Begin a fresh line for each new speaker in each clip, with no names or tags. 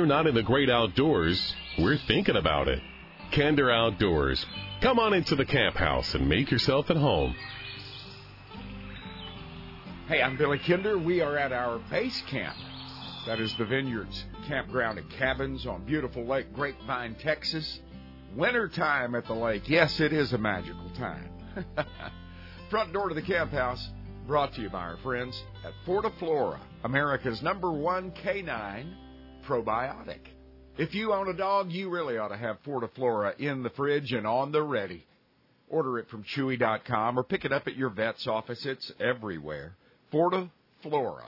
we're not in the great outdoors, we're thinking about it. Kinder Outdoors. Come on into the camp house and make yourself at home.
Hey, I'm Billy Kinder. We are at our base camp. That is the Vineyards Campground and Cabins on beautiful Lake Grapevine, Texas. Winter time at the lake. Yes, it is a magical time. Front door to the camp house brought to you by our friends at Fortiflora, America's number one canine probiotic. If you own a dog, you really ought to have Fortiflora in the fridge and on the ready. Order it from Chewy.com or pick it up at your vet's office. It's everywhere. Fortiflora.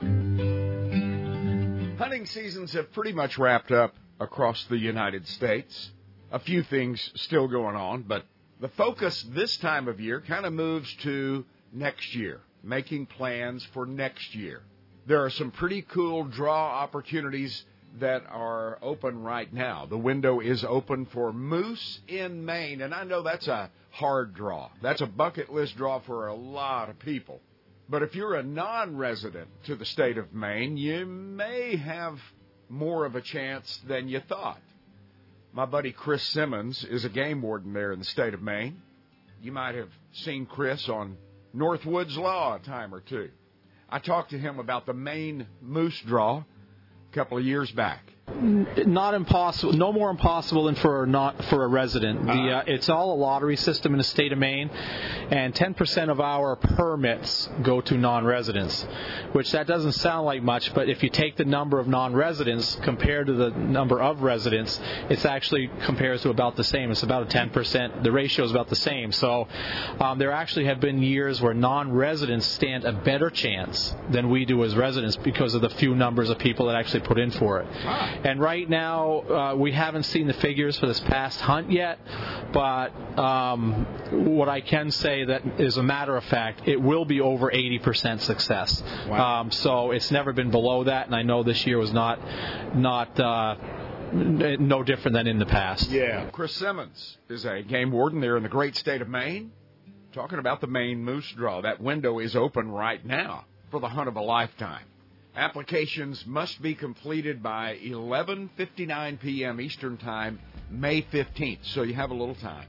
Hunting seasons have pretty much wrapped up across the United States. A few things still going on, but the focus this time of year kind of moves to next year, making plans for next year. There are some pretty cool draw opportunities that are open right now. The window is open for moose in Maine, and I know that's a hard draw. That's a bucket list draw for a lot of people. But if you're a non resident to the state of Maine, you may have more of a chance than you thought. My buddy Chris Simmons is a game warden there in the state of Maine. You might have seen Chris on Northwoods Law a time or two. I talked to him about the Maine moose draw a couple of years back
not impossible. No more impossible than for not for a resident. The, uh, it's all a lottery system in the state of Maine, and 10% of our permits go to non-residents. Which that doesn't sound like much, but if you take the number of non-residents compared to the number of residents, it's actually compares to about the same. It's about a 10%. The ratio is about the same. So um, there actually have been years where non-residents stand a better chance than we do as residents because of the few numbers of people that actually put in for it. And right now, uh, we haven't seen the figures for this past hunt yet, but um, what I can say that is a matter of fact, it will be over 80% success. Wow. Um, so it's never been below that, and I know this year was not not. Uh, no different than in the past.
Yeah. Chris Simmons is a game warden there in the great state of Maine. Talking about the Maine moose draw. That window is open right now for the hunt of a lifetime. Applications must be completed by 11:59 p.m. Eastern Time, May 15th. So you have a little time.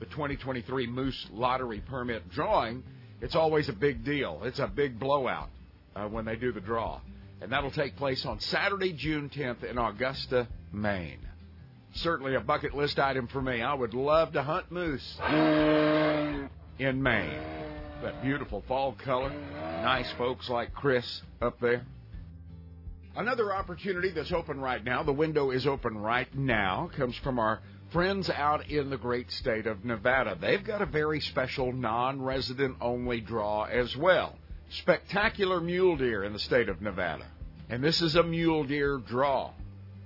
The 2023 Moose Lottery Permit drawing, it's always a big deal. It's a big blowout uh, when they do the draw. And that'll take place on Saturday, June 10th in Augusta, Maine. Certainly a bucket list item for me. I would love to hunt moose in Maine. That beautiful fall color. Nice folks like Chris up there. Another opportunity that's open right now, the window is open right now, comes from our friends out in the great state of Nevada. They've got a very special non resident only draw as well. Spectacular mule deer in the state of Nevada. And this is a mule deer draw.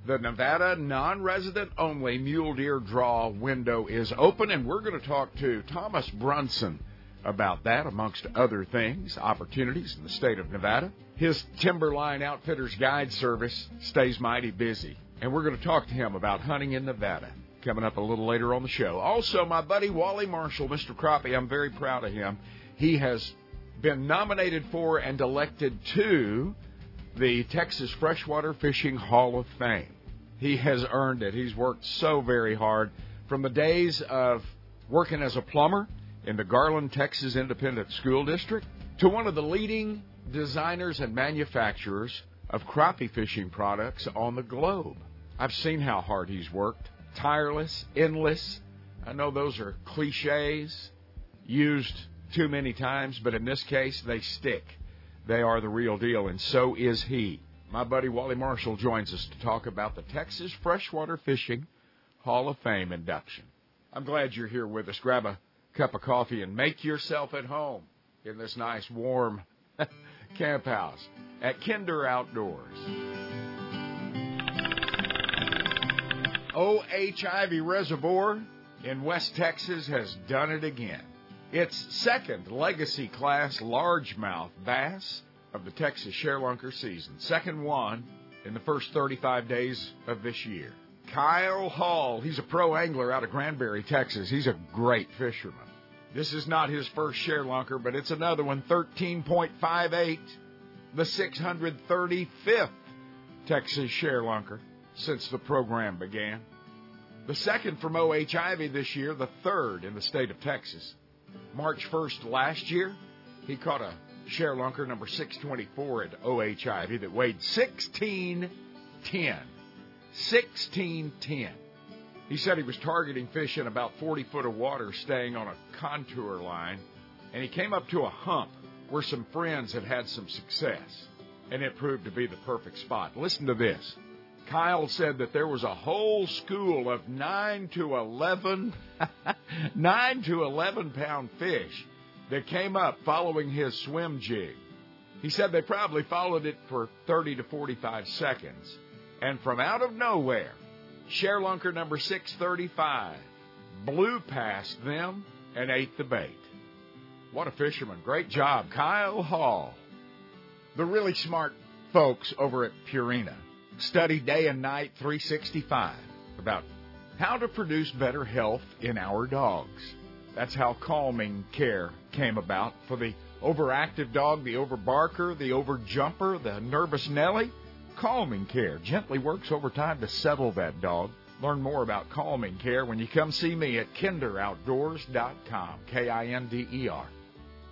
The Nevada non resident only mule deer draw window is open, and we're going to talk to Thomas Brunson about that, amongst other things, opportunities in the state of Nevada. His Timberline Outfitters Guide Service stays mighty busy, and we're going to talk to him about hunting in Nevada coming up a little later on the show. Also, my buddy Wally Marshall, Mr. Crappie, I'm very proud of him. He has been nominated for and elected to the Texas Freshwater Fishing Hall of Fame. He has earned it. He's worked so very hard from the days of working as a plumber in the Garland, Texas Independent School District to one of the leading designers and manufacturers of crappie fishing products on the globe. I've seen how hard he's worked. Tireless, endless. I know those are cliches used too many times, but in this case, they stick. They are the real deal, and so is he. My buddy Wally Marshall joins us to talk about the Texas Freshwater Fishing Hall of Fame induction. I'm glad you're here with us. Grab a cup of coffee and make yourself at home in this nice warm camp house at Kinder Outdoors. O.H. Ivie Reservoir in West Texas has done it again. Its second legacy class largemouth bass of the Texas ShareLunker season. Second one in the first 35 days of this year. Kyle Hall. He's a pro angler out of Granbury, Texas. He's a great fisherman. This is not his first share lunker, but it's another one, 13.58, the 635th Texas share lunker since the program began. The second from O.H. Ivie this year, the third in the state of Texas. March 1st last year, he caught a share lunker number 624 at O.H. Ivie that weighed 1610. 1610. He said he was targeting fish in about 40 foot of water, staying on a contour line, and he came up to a hump where some friends had had some success, and it proved to be the perfect spot. Listen to this. Kyle said that there was a whole school of 9 to 11 9 to 11 pound fish that came up following his swim jig. He said they probably followed it for 30 to 45 seconds. And from out of nowhere, ShareLunker number 635 blew past them and ate the bait. What a fisherman. Great job, Kyle Hall. The really smart folks over at Purina study day and night 365 about how to produce better health in our dogs. That's how calming care came about for the overactive dog, the overbarker, the overjumper, the nervous Nellie. Calming care gently works over time to settle that dog. Learn more about calming care when you come see me at kinderoutdoors.com. K I N D E R.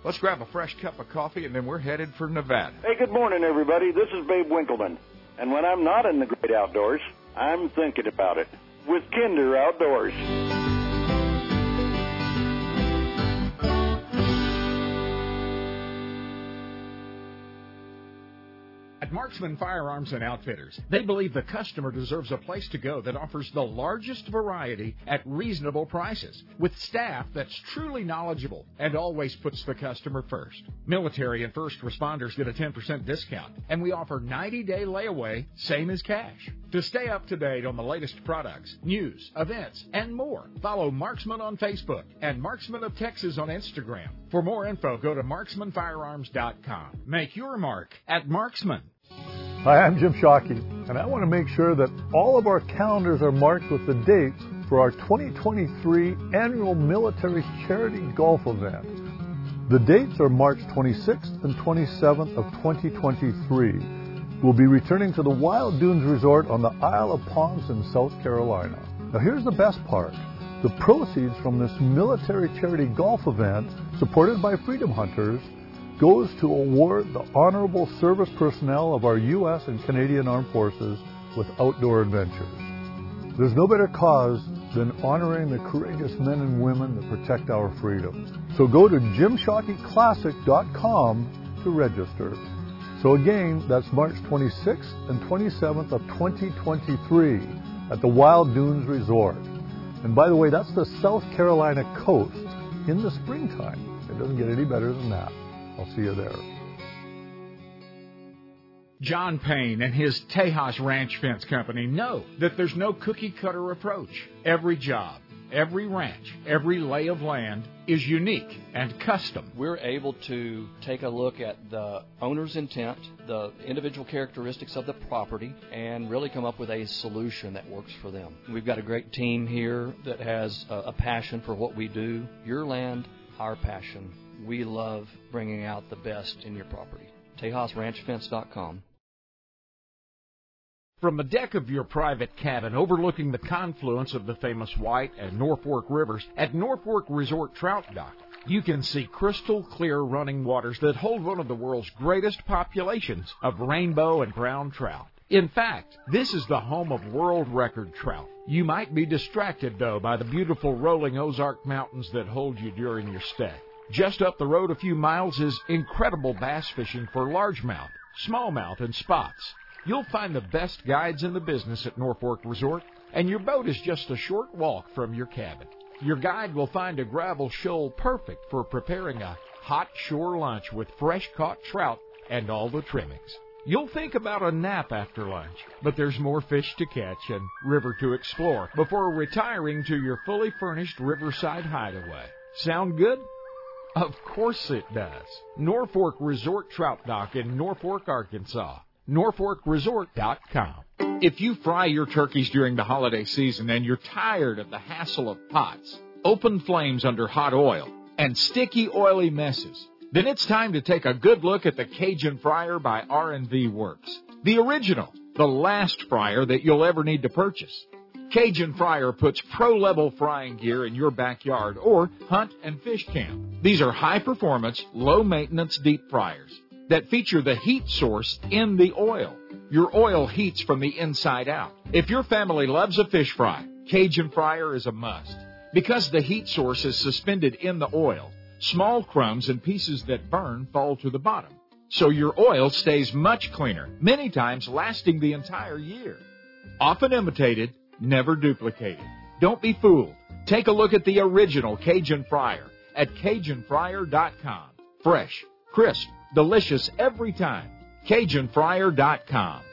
Let's grab a fresh cup of coffee and then we're headed for Nevada.
Hey, good morning, everybody. This is Babe Winkelman. And when I'm not in the great outdoors, I'm thinking about it with Kinder Outdoors.
Marksman Firearms and Outfitters, they believe the customer deserves a place to go that offers the largest variety at reasonable prices, with staff that's truly knowledgeable and always puts the customer first. Military and first responders get a 10% discount, and we offer 90 day layaway, same as cash. To stay up to date on the latest products, news, events, and more, follow Marksman on Facebook and Marksman of Texas on Instagram. For more info, go to marksmanfirearms.com. Make your mark at Marksman.
Hi, I'm Jim Shockey, and I want to make sure that all of our calendars are marked with the dates for our 2023 annual military charity golf event. The dates are March 26th and 27th of 2023. We'll be returning to the Wild Dunes Resort on the Isle of Palms in South Carolina. Now here's the best part. The proceeds from this military charity golf event, supported by Freedom Hunters, goes to award the honorable service personnel of our U.S. and Canadian Armed Forces with outdoor adventures. There's no better cause than honoring the courageous men and women that protect our freedom. So go to jimshockeyclassic.com to register. So again, that's March 26th and 27th of 2023 at the Wild Dunes Resort. And by the way, that's the South Carolina coast in the springtime. It doesn't get any better than that. I'll see you there.
John Payne and his Tejas Ranch Fence Company know that there's no cookie cutter approach. Every job, every ranch, every lay of land is unique and custom.
We're able to take a look at the owner's intent, the individual characteristics of the property, and really come up with a solution that works for them. We've got a great team here that has a, passion for what we do. Your land, our passion. We love bringing out the best in your property. TejasRanchFence.com.
From the deck of your private cabin overlooking the confluence of the famous White and Norfork rivers at Norfork Resort Trout Dock, you can see crystal clear running waters that hold one of the world's greatest populations of rainbow and brown trout. In fact, this is the home of world record trout. You might be distracted, though, by the beautiful rolling Ozark Mountains that hold you during your stay. Just up the road a few miles is incredible bass fishing for largemouth, smallmouth, and spots. You'll find the best guides in the business at Norfork Resort, and your boat is just a short walk from your cabin. Your guide will find a gravel shoal perfect for preparing a hot shore lunch with fresh caught trout and all the trimmings. You'll think about a nap after lunch, but there's more fish to catch and river to explore before retiring to your fully furnished riverside hideaway. Sound good? Of course it does. Norfork Resort Trout Dock in Norfork, Arkansas. NorforkResort.com. If you fry your turkeys during the holiday season and you're tired of the hassle of pots, open flames under hot oil, and sticky oily messes, then it's time to take a good look at the Cajun Fryer by R&V Works. The original, the last fryer that you'll ever need to purchase. Cajun Fryer puts pro level frying gear in your backyard or hunt and fish camp. These are high performance, low maintenance deep fryers that feature the heat source in the oil. Your oil heats from the inside out. If your family loves a fish fry, Cajun Fryer is a must. Because the heat source is suspended in the oil, small crumbs and pieces that burn fall to the bottom. So your oil stays much cleaner, many times lasting the entire year. Often imitated, never duplicated. Don't be fooled. Take a look at the original Cajun Fryer at CajunFryer.com. Fresh, crisp, delicious every time. CajunFryer.com.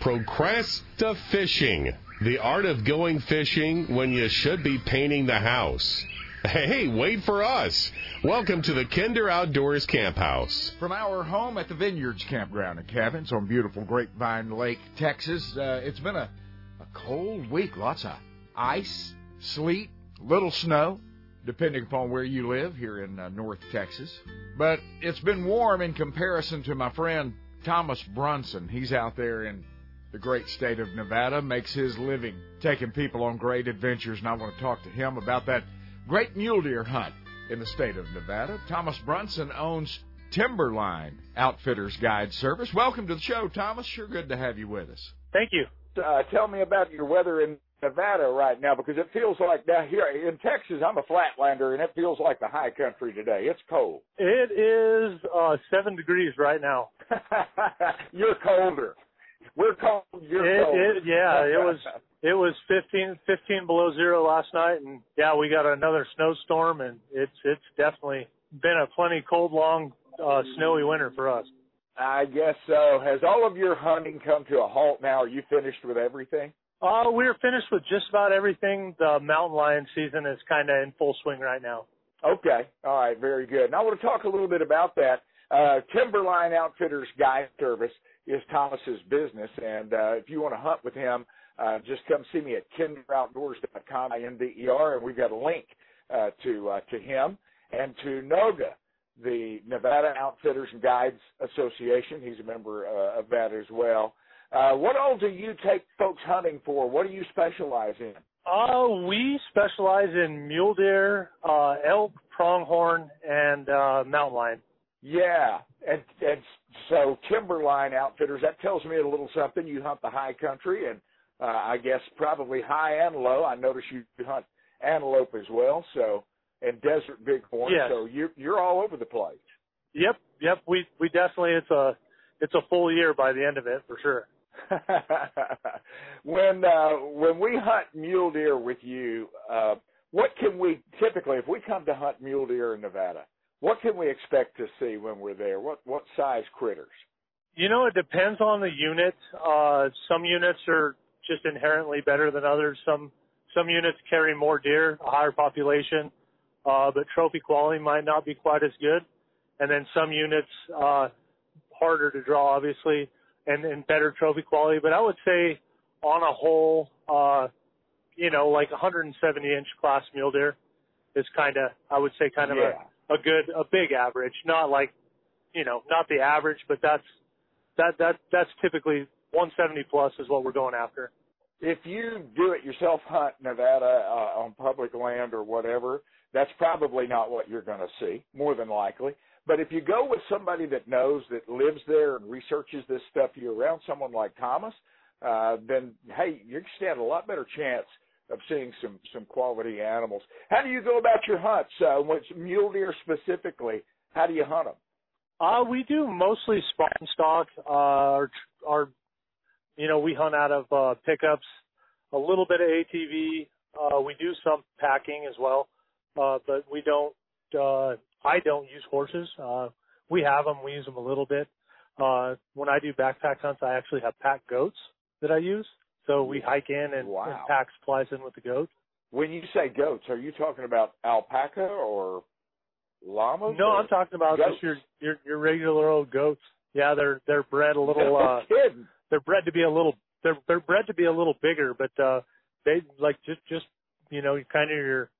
Procrasta fishing. The art of going fishing when you should be painting the house. Hey, wait for us. Welcome to the Kinder Outdoors Camp House.
From our home at the Vineyards Campground and Cabins on beautiful Grapevine Lake, Texas, uh, it's been a, a cold week. Lots of ice, sleet, little snow, depending upon where you live here in uh, North Texas. But it's been warm in comparison to my friend Thomas Brunson. He's out there in the great state of Nevada, makes his living taking people on great adventures, and I want to talk to him about that great mule deer hunt in the state of Nevada. Thomas Brunson owns Timberline Outfitters Guide Service. Welcome to the show, Thomas. Sure good to have you with us.
Thank you.
Uh, tell me about your weather in Nevada right now because it feels like down here in Texas, I'm a flatlander and it feels like the high country today. It's cold.
It is uh, seven degrees right now.
You're colder. We're cold. You're
it,
cold.
It, yeah, it was it was 15, 15 below zero last night, and yeah, we got another snowstorm, and it's it's definitely been a plenty cold, long, uh, snowy winter for us.
I guess so. Has all of your hunting come to a halt now? Are you finished with everything?
Uh, we're finished with just about everything. The mountain lion season is kind of in full swing right now.
Okay. All right. Very good. And I want to talk a little bit about that. Uh, Timberline Outfitters Guide Service is Thomas's business, and uh, if you want to hunt with him, uh, just come see me at kinderoutdoors.com, I-N-D-E-R, and we've got a link uh, to uh, to him and to NOGA, the Nevada Outfitters and Guides Association. He's a member uh, of that as well. Uh, what all do you take folks hunting for? What do you specialize in?
Uh, we specialize in mule deer, uh, elk, pronghorn, and uh, mountain lion.
Yeah, and and so Timberline Outfitters. That tells me a little something. You hunt the high country, and uh, I guess probably high and low. I notice you hunt antelope as well. So and desert bighorn.
Yes.
So you're you're all over the place.
Yep, yep. We we definitely it's a it's a full year by the end of it for sure.
when uh, when we hunt mule deer with you, uh, what can we typically, if we come to hunt mule deer in Nevada, what can we expect to see when we're there? What what size critters?
You know, it depends on the unit. Uh, some units are just inherently better than others. Some some units carry more deer, a higher population, uh, but trophy quality might not be quite as good. And then some units uh, harder to draw, obviously, and, and better trophy quality. But I would say, on a whole, uh, you know, like 170 inch class mule deer is kind of, I would say, kind of
yeah.
a, a good, a big average. Not like, you know, not the average, but that's that that that's typically 170 plus is what we're going after.
If you do it yourself hunt Nevada uh, on public land or whatever, that's probably not what you're going to see, more than likely. But if you go with somebody that knows that lives there and researches this stuff year round, someone like Thomas, uh, then hey, you stand a lot better chance of seeing some some quality animals. How do you go about your hunts? Uh, with mule deer specifically, how do you hunt them?
Uh, we do mostly spot and stalk. Uh, our, our, you know, we hunt out of uh, pickups, a little bit of ATV. Uh, we do some packing as well, uh, but we don't. Uh, I don't use horses. Uh, we have them. We use them a little bit. Uh, when I do backpack hunts, I actually have pack goats that I use. So we hike in and,
Wow.
and pack supplies in with the goats.
When you say goats, are you talking about alpaca or llamas?
No, I'm talking about
goats?
just your your your regular old goats. Yeah, they're they're bred a little.
No
uh
kidding.
they're bred to be a little they're they're bred to be a little bigger, but uh, they like just just you know kind of your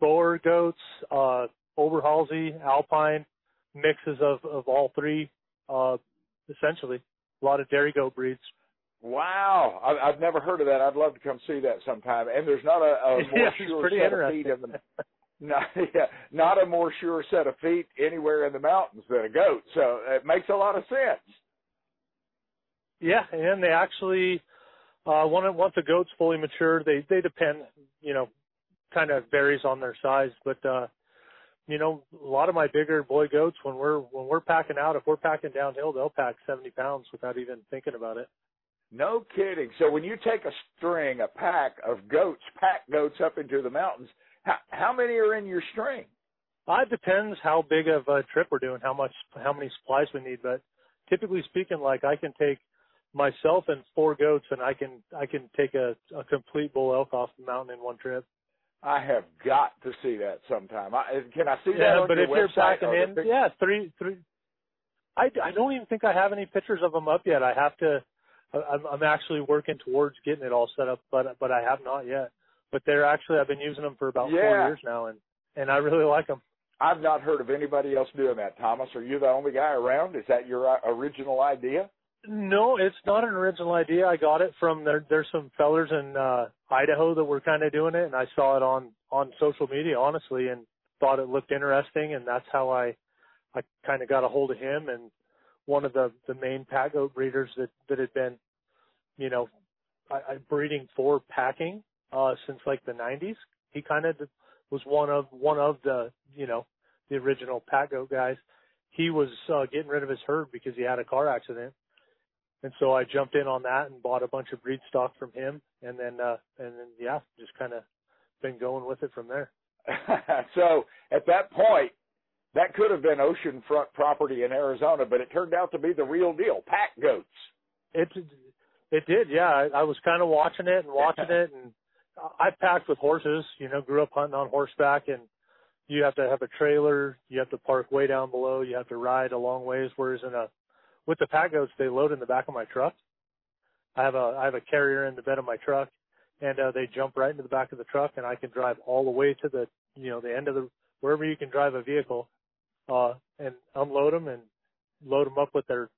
Boer goats, uh, Oberhasli, Alpine mixes of of all three, uh, essentially a lot of dairy goat breeds.
Wow, I, I've never heard of that. I'd love to come see that sometime. And there's not a, a more
yeah,
sure set of feet in the not yeah, not a more sure set of feet anywhere in the mountains than a goat. So it makes a lot of sense.
Yeah, and they actually uh once once a goat's fully mature, they they depend, you know, kind of varies on their size, but uh you know, a lot of my bigger boy goats when we're when we're packing out, if we're packing downhill, they'll pack 70 pounds without even thinking about it.
No kidding. So when you take a string, a pack of goats, pack goats up into the mountains, how, how many are in your string?
Uh, it depends how big of a trip we're doing, how much, how many supplies we need. But typically speaking, like I can take myself and four goats, and I can I can take a, a complete bull elk off the mountain in one trip.
I have got to see that sometime. I, can I see that
Yeah,
on
but
your
if you're
website?
packing in, yeah, three three. I I don't even think I have any pictures of them up yet. I have to. I- I'm I'm actually working towards getting it all set up, but but I have not yet. But they're actually I've been using them for about four years now, and and I really like them.
I've not heard of anybody else doing that. Thomas, are you the only guy around? Is that your uh, original idea?
No, it's not an original idea. I got it from there. There's some fellers in uh, Idaho that were kind of doing it, and I saw it on on social media, honestly, and thought it looked interesting, and that's how I I kind of got a hold of him and one of the the main pack goat breeders that that had been, you know, I, I breeding for packing uh since like the 90s. He kind of was one of one of the you know the original pack goat guys. He was uh, getting rid of his herd because he had a car accident and so I jumped in on that and bought a bunch of breed stock from him, and then uh, and then yeah, just kind of been going with it from there.
so at that point, that could have been oceanfront property in Arizona, but it turned out to be the real deal. Pack goats.
It it did, yeah. I, I was kind of watching it and watching it, and I packed with horses. You know, grew up hunting on horseback, and you have to have a trailer. You have to park way down below. You have to ride a long ways. Whereas in a with the pack goats, they load in the back of my truck. I have a I have a carrier in the bed of my truck, and uh, they jump right into the back of the truck, and I can drive all the way to the you know the end of the wherever you can drive a vehicle, uh, and unload them and load them up with their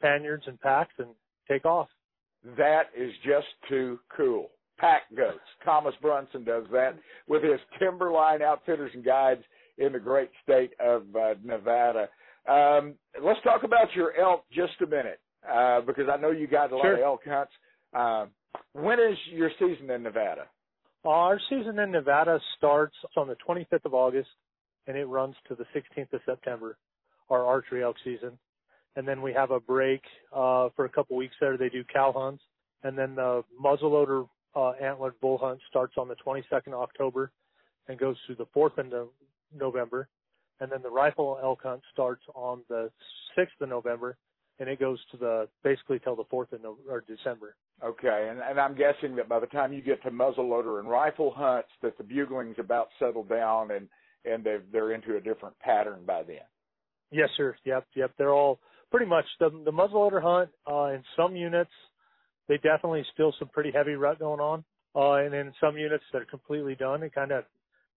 panniers and packs and take off.
That is just too cool. Pack goats. Thomas Brunson does that with his Timberline Outfitters and Guides in the great state of uh, Nevada. Um, let's talk about your elk just a minute, uh, because I know you got a lot
Sure.
of elk hunts. Um, when is your season in Nevada?
Our season in Nevada starts on the 25th of August and it runs to the 16th of September, our archery elk season. And then we have a break uh, for a couple weeks there. They do cow hunts. And then the muzzleloader uh, antlered bull hunt starts on the 22nd of October and goes through the 4th of no- November. And then the rifle elk hunt starts on the 6th of November and it goes to the basically till the 4th of no- or December.
Okay, and, and I'm guessing that by the time you get to muzzleloader and rifle hunts, that the bugling's about settled down and and they're they're into a different pattern by then.
Yes, sir. Yep, yep. They're all pretty much the the muzzleloader hunt. Uh, in some units, they definitely still some pretty heavy rut going on, uh, and in some units they're completely done. It kind of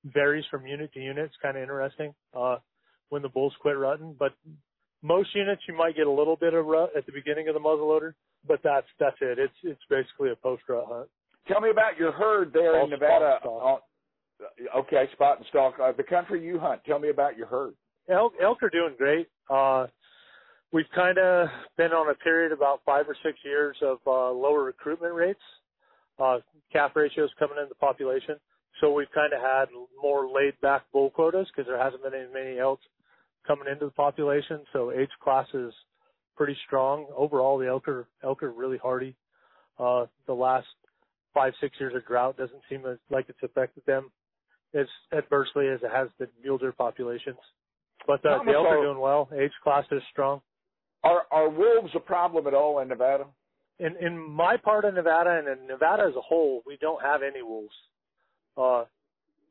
varies from unit to unit. It's kind of interesting uh, when the bulls quit rutting, but most units you might get a little bit of rut at the beginning of the muzzleloader, but that's that's it. It's it's basically a post rut hunt.
Tell me about your herd there
All
in Nevada.
spot and
On, okay, spot and stalk. Uh, the country you hunt. Tell me about your herd.
elk elk are doing great. Uh we've kind of been on a period about 5 or 6 years of uh lower recruitment rates. Uh calf ratios coming into the population. So we've kind of had more laid back bull quotas because there hasn't been as many elk coming into the population. So age class is pretty strong. Overall the elk are elk are really hardy. Uh the last 5 6 years of drought doesn't seem like it's affected them as adversely as it has the mule deer populations. But uh, the elk
are-
doing well. Age class is strong.
Are are wolves a problem at all in Nevada?
In in my part of Nevada and in Nevada as a whole, we don't have any wolves. Uh,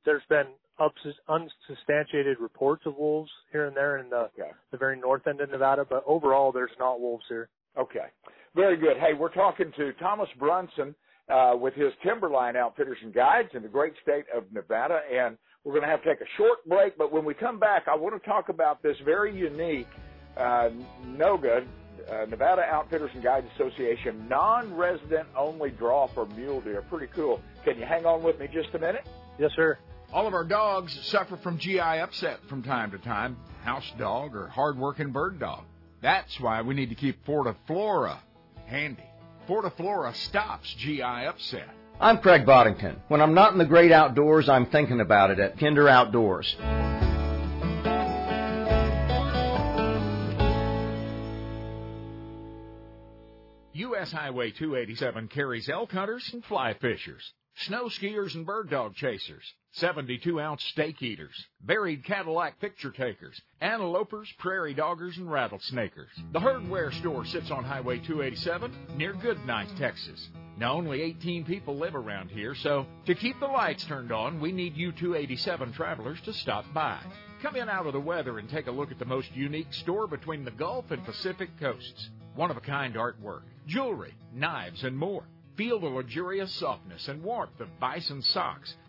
there's been ups- unsubstantiated reports of wolves here and there in the
Okay.
the very north end of Nevada, but overall there's not wolves here.
Okay. Very good. Hey, we're talking to Thomas Brunson uh, with his Timberline Outfitters and Guides in the great state of Nevada. And we're going to have to take a short break, but when we come back, I want to talk about this very unique uh, NOGA, uh, Nevada Outfitters and Guides Association, non-resident only draw for mule deer. Pretty cool. Can you hang on with me just a minute?
Yes, sir.
All of our dogs suffer from GI upset from time to time, house dog or hard-working bird dog. That's why we need to keep Fortiflora handy. Fortiflora stops GI upset.
I'm Craig Boddington. When I'm not in the great outdoors, I'm thinking about it at Kinder Outdoors.
U.S. Highway 287 carries elk hunters and fly fishers, snow skiers and bird dog chasers, 72 ounce steak eaters, buried Cadillac picture takers, antelopers, prairie doggers, and rattlesnakers. The Herdware store sits on Highway 287 near Goodnight, Texas. Now, only 18 people live around here, so to keep the lights turned on, we need you 287 travelers to stop by. Come in out of the weather and take a look at the most unique store between the Gulf and Pacific coasts. One of a kind artwork, jewelry, knives, and more. Feel the luxurious softness and warmth of bison socks,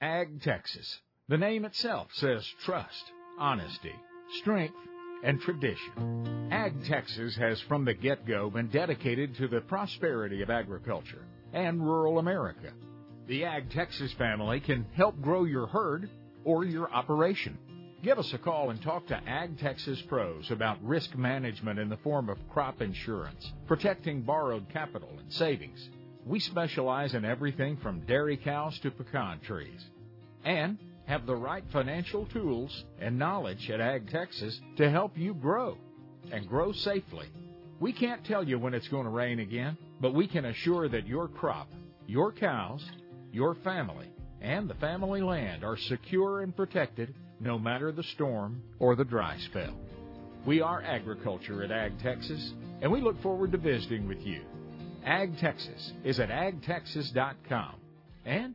Ag Texas. The name itself says trust, honesty, strength, and tradition. Ag Texas has from the get go been dedicated to the prosperity of agriculture and rural America. The Ag Texas family can help grow your herd or your operation. Give us a call and talk to Ag Texas pros about risk management in the form of crop insurance, protecting borrowed capital and savings. We specialize in everything from dairy cows to pecan trees. And have the right financial tools and knowledge at Ag Texas to help you grow and grow safely. We can't tell you when it's going to rain again, but we can assure that your crop, your cows, your family, and the family land are secure and protected no matter the storm or the dry spell. We are agriculture at Ag Texas, and we look forward to visiting with you. Ag Texas is at agtexas.com and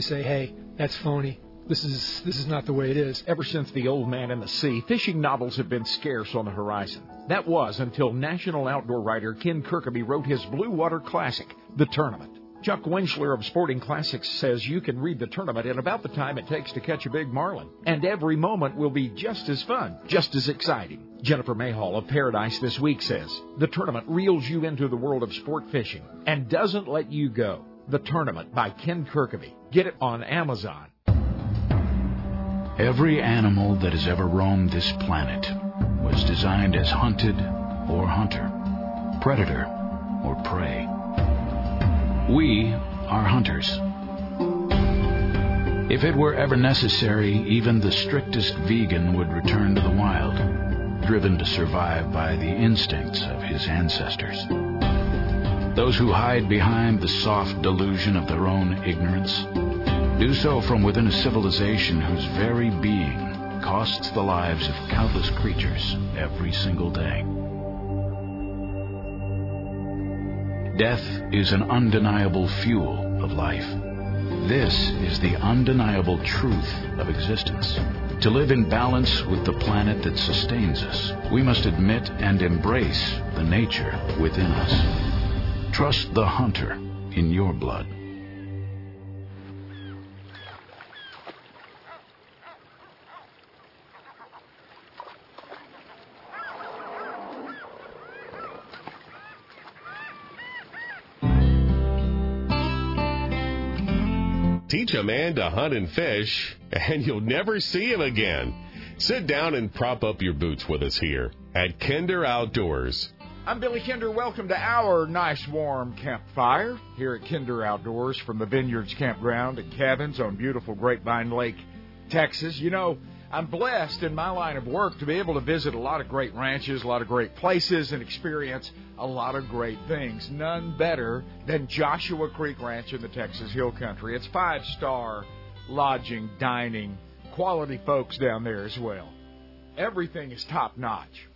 say, "Hey, that's phony. This is this is not the way it is."
Ever since The Old Man and the Sea, fishing novels have been scarce on the horizon. That was until national outdoor writer Ken Kirkaby wrote his Blue Water Classic, The Tournament. Chuck Winchler of Sporting Classics says you can read the tournament in about the time it takes to catch a big marlin. And every moment will be just as fun, just as exciting. Jennifer Mayhall of Paradise This Week says the tournament reels you into the world of sport fishing and doesn't let you go. The Tournament by Ken Kirkaby. Get it on Amazon.
Every animal that has ever roamed this planet was designed as hunted or hunter, predator or prey. We are hunters. If it were ever necessary, even the strictest vegan would return to the wild, driven to survive by the instincts of his ancestors. Those who hide behind the soft delusion of their own ignorance do so from within a civilization whose very being costs the lives of countless creatures every single day. Death is an undeniable fuel of life. This is the undeniable truth of existence. To live in balance with the planet that sustains us, we must admit and embrace the nature within us. Trust the hunter in your blood.
Teach a man to hunt and fish, and you'll never see him again. Sit down and prop up your boots with us here at Kinder Outdoors.
I'm Billy Kinder. Welcome to our nice warm campfire here at Kinder Outdoors from the Vineyards Campground and Cabins on beautiful Grapevine Lake, Texas. You know, I'm blessed in my line of work to be able to visit a lot of great ranches, a lot of great places, and experience a lot of great things. None better than Joshua Creek Ranch in the Texas Hill Country. It's five star lodging, dining, quality folks down there as well. Everything is top notch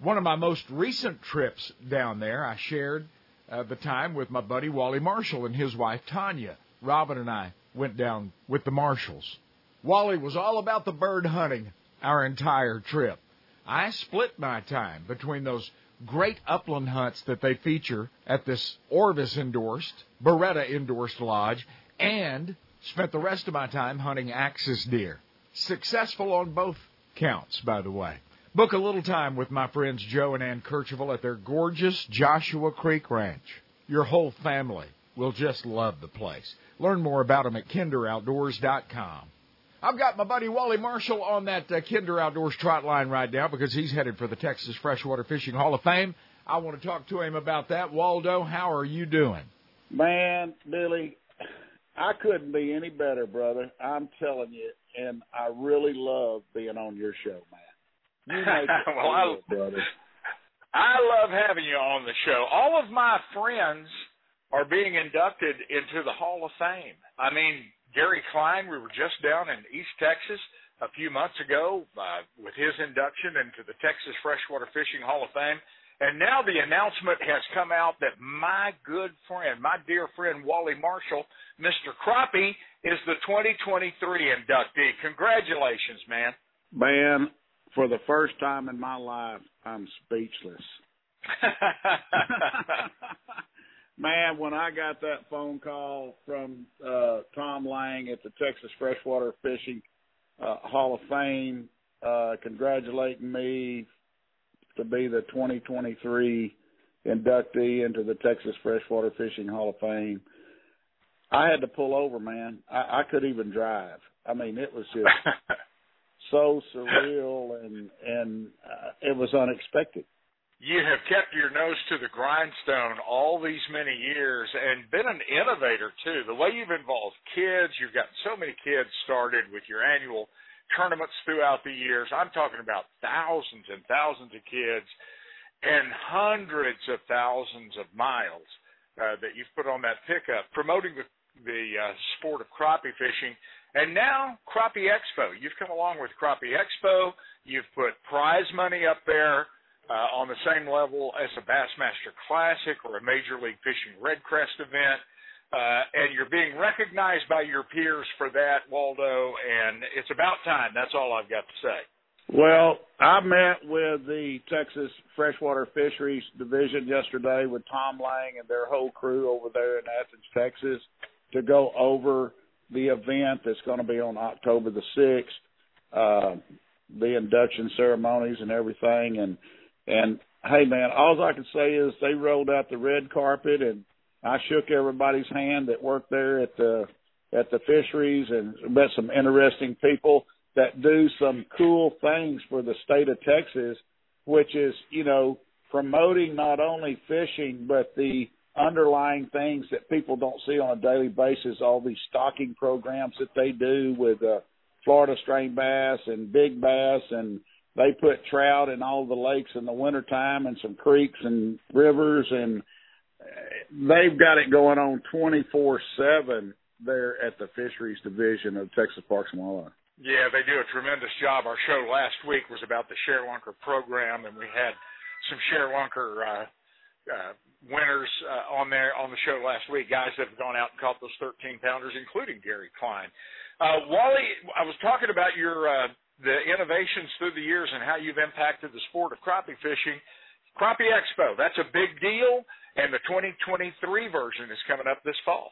one of my most recent trips down there, I shared uh, the time with my buddy Wally Marshall and his wife Tanya. Robin and I went down with the Marshalls. Wally was all about the bird hunting our entire trip. I split my time between those great upland hunts that they feature at this Orvis endorsed, Beretta endorsed lodge, and spent the rest of my time hunting axis deer. Successful on both counts, by the way. Book a little time with my friends Joe and Ann Kercheval at their gorgeous Joshua Creek Ranch. Your whole family will just love the place. Learn more about them at kinderoutdoors.com. I've got my buddy Wally Marshall on that uh, Kinder Outdoors trot line right now because he's headed for the Texas Freshwater Fishing Hall of Fame. I want to talk to him about that. Waldo, how are you doing?
Man, Billy, I couldn't be any better, brother. I'm telling you, and I really love being on your show, man.
well, I, brother. I love having you on the show. All of my friends are being inducted into the Hall of Fame. I mean, Gary Klein, we were just down in East Texas a few months ago uh, with his induction into the Texas Freshwater Fishing Hall of Fame. And now the announcement has come out that my good friend, my dear friend Wally Marshall, Mr. Crappie, is the 2023 inductee. Congratulations, man.
Man, for the first time in my life, I'm speechless. Man, when I got that phone call from uh, Tom Lang at the Texas Freshwater Fishing uh, Hall of Fame, uh, congratulating me to be the 2023 inductee into the Texas Freshwater Fishing Hall of Fame, I had to pull over, man. I, I couldn't even drive. I mean, it was just so surreal and and uh, it was unexpected.
You have kept your nose to the grindstone all these many years and been an innovator too. The way you've involved kids, you've got so many kids started with your annual tournaments throughout the years. I'm talking about thousands and thousands of kids and hundreds of thousands of miles uh, that you've put on that pickup promoting the the uh, sport of crappie fishing and now Crappie Expo. You've come along with Crappie Expo. You've put prize money up there uh, on the same level as a Bassmaster Classic or a Major League Fishing Red Crest event. Uh, and you're being recognized by your peers for that, Waldo, and it's about time. That's all I've got to say.
Well, I met with the Texas Freshwater Fisheries Division yesterday with Tom Lang and their whole crew over there in Athens, Texas, to go over the event that's going to be on October the 6th, uh, the induction ceremonies and everything. And, and hey man, all I can say is they rolled out the red carpet and I shook everybody's hand that worked there at the, at the fisheries and met some interesting people that do some cool things for the state of Texas, which is, you know, promoting not only fishing, but the underlying things that people don't see on a daily basis. All these stocking programs that they do with uh, Florida strain bass and big bass, and they put trout in all the lakes in the wintertime and some creeks and rivers, and they've got it going on 24 7 there at the fisheries division of Texas Parks and Wildlife.
Yeah, they do a tremendous job. Our show last week was about the ShareLunker program, and we had some ShareLunker uh, uh, winners uh, on there on the show last week. Guys that have gone out and caught those 13 pounders, including Gary Klein. Uh, Wally, I was talking about your uh, the innovations through the years and how you've impacted the sport of crappie fishing. Crappie Expo, that's a big deal, and the 2023 version is coming up this fall.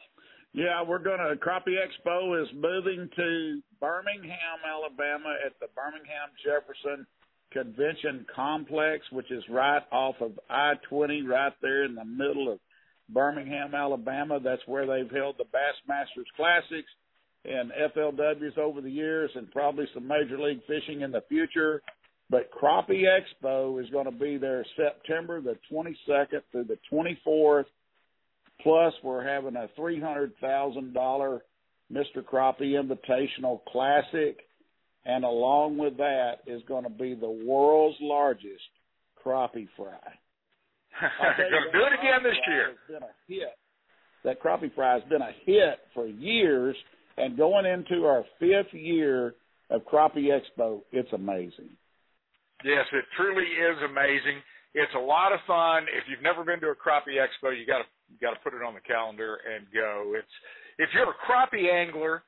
Yeah, we're going to, Crappie Expo is moving to Birmingham, Alabama at the Birmingham Jefferson Convention Complex, which is right off of I 20, right there in the middle of Birmingham, Alabama. That's where they've held the Bassmasters Classics and FLWs over the years and probably some Major League Fishing in the future. But Crappie Expo is going to be there September the 22nd through the 24th Plus, we're having a three hundred thousand dollar Mr. Crappie Invitational Classic, and along with that is going to be the world's largest crappie fry.
Going to do it again this year.
Been a hit. That crappie fry has been a hit for years, and going into our fifth year of Crappie Expo, it's amazing.
Yes, it truly is amazing. It's a lot of fun. If you've never been to a crappie expo, you got to you got to put it on the calendar and go. It's if you're a crappie angler,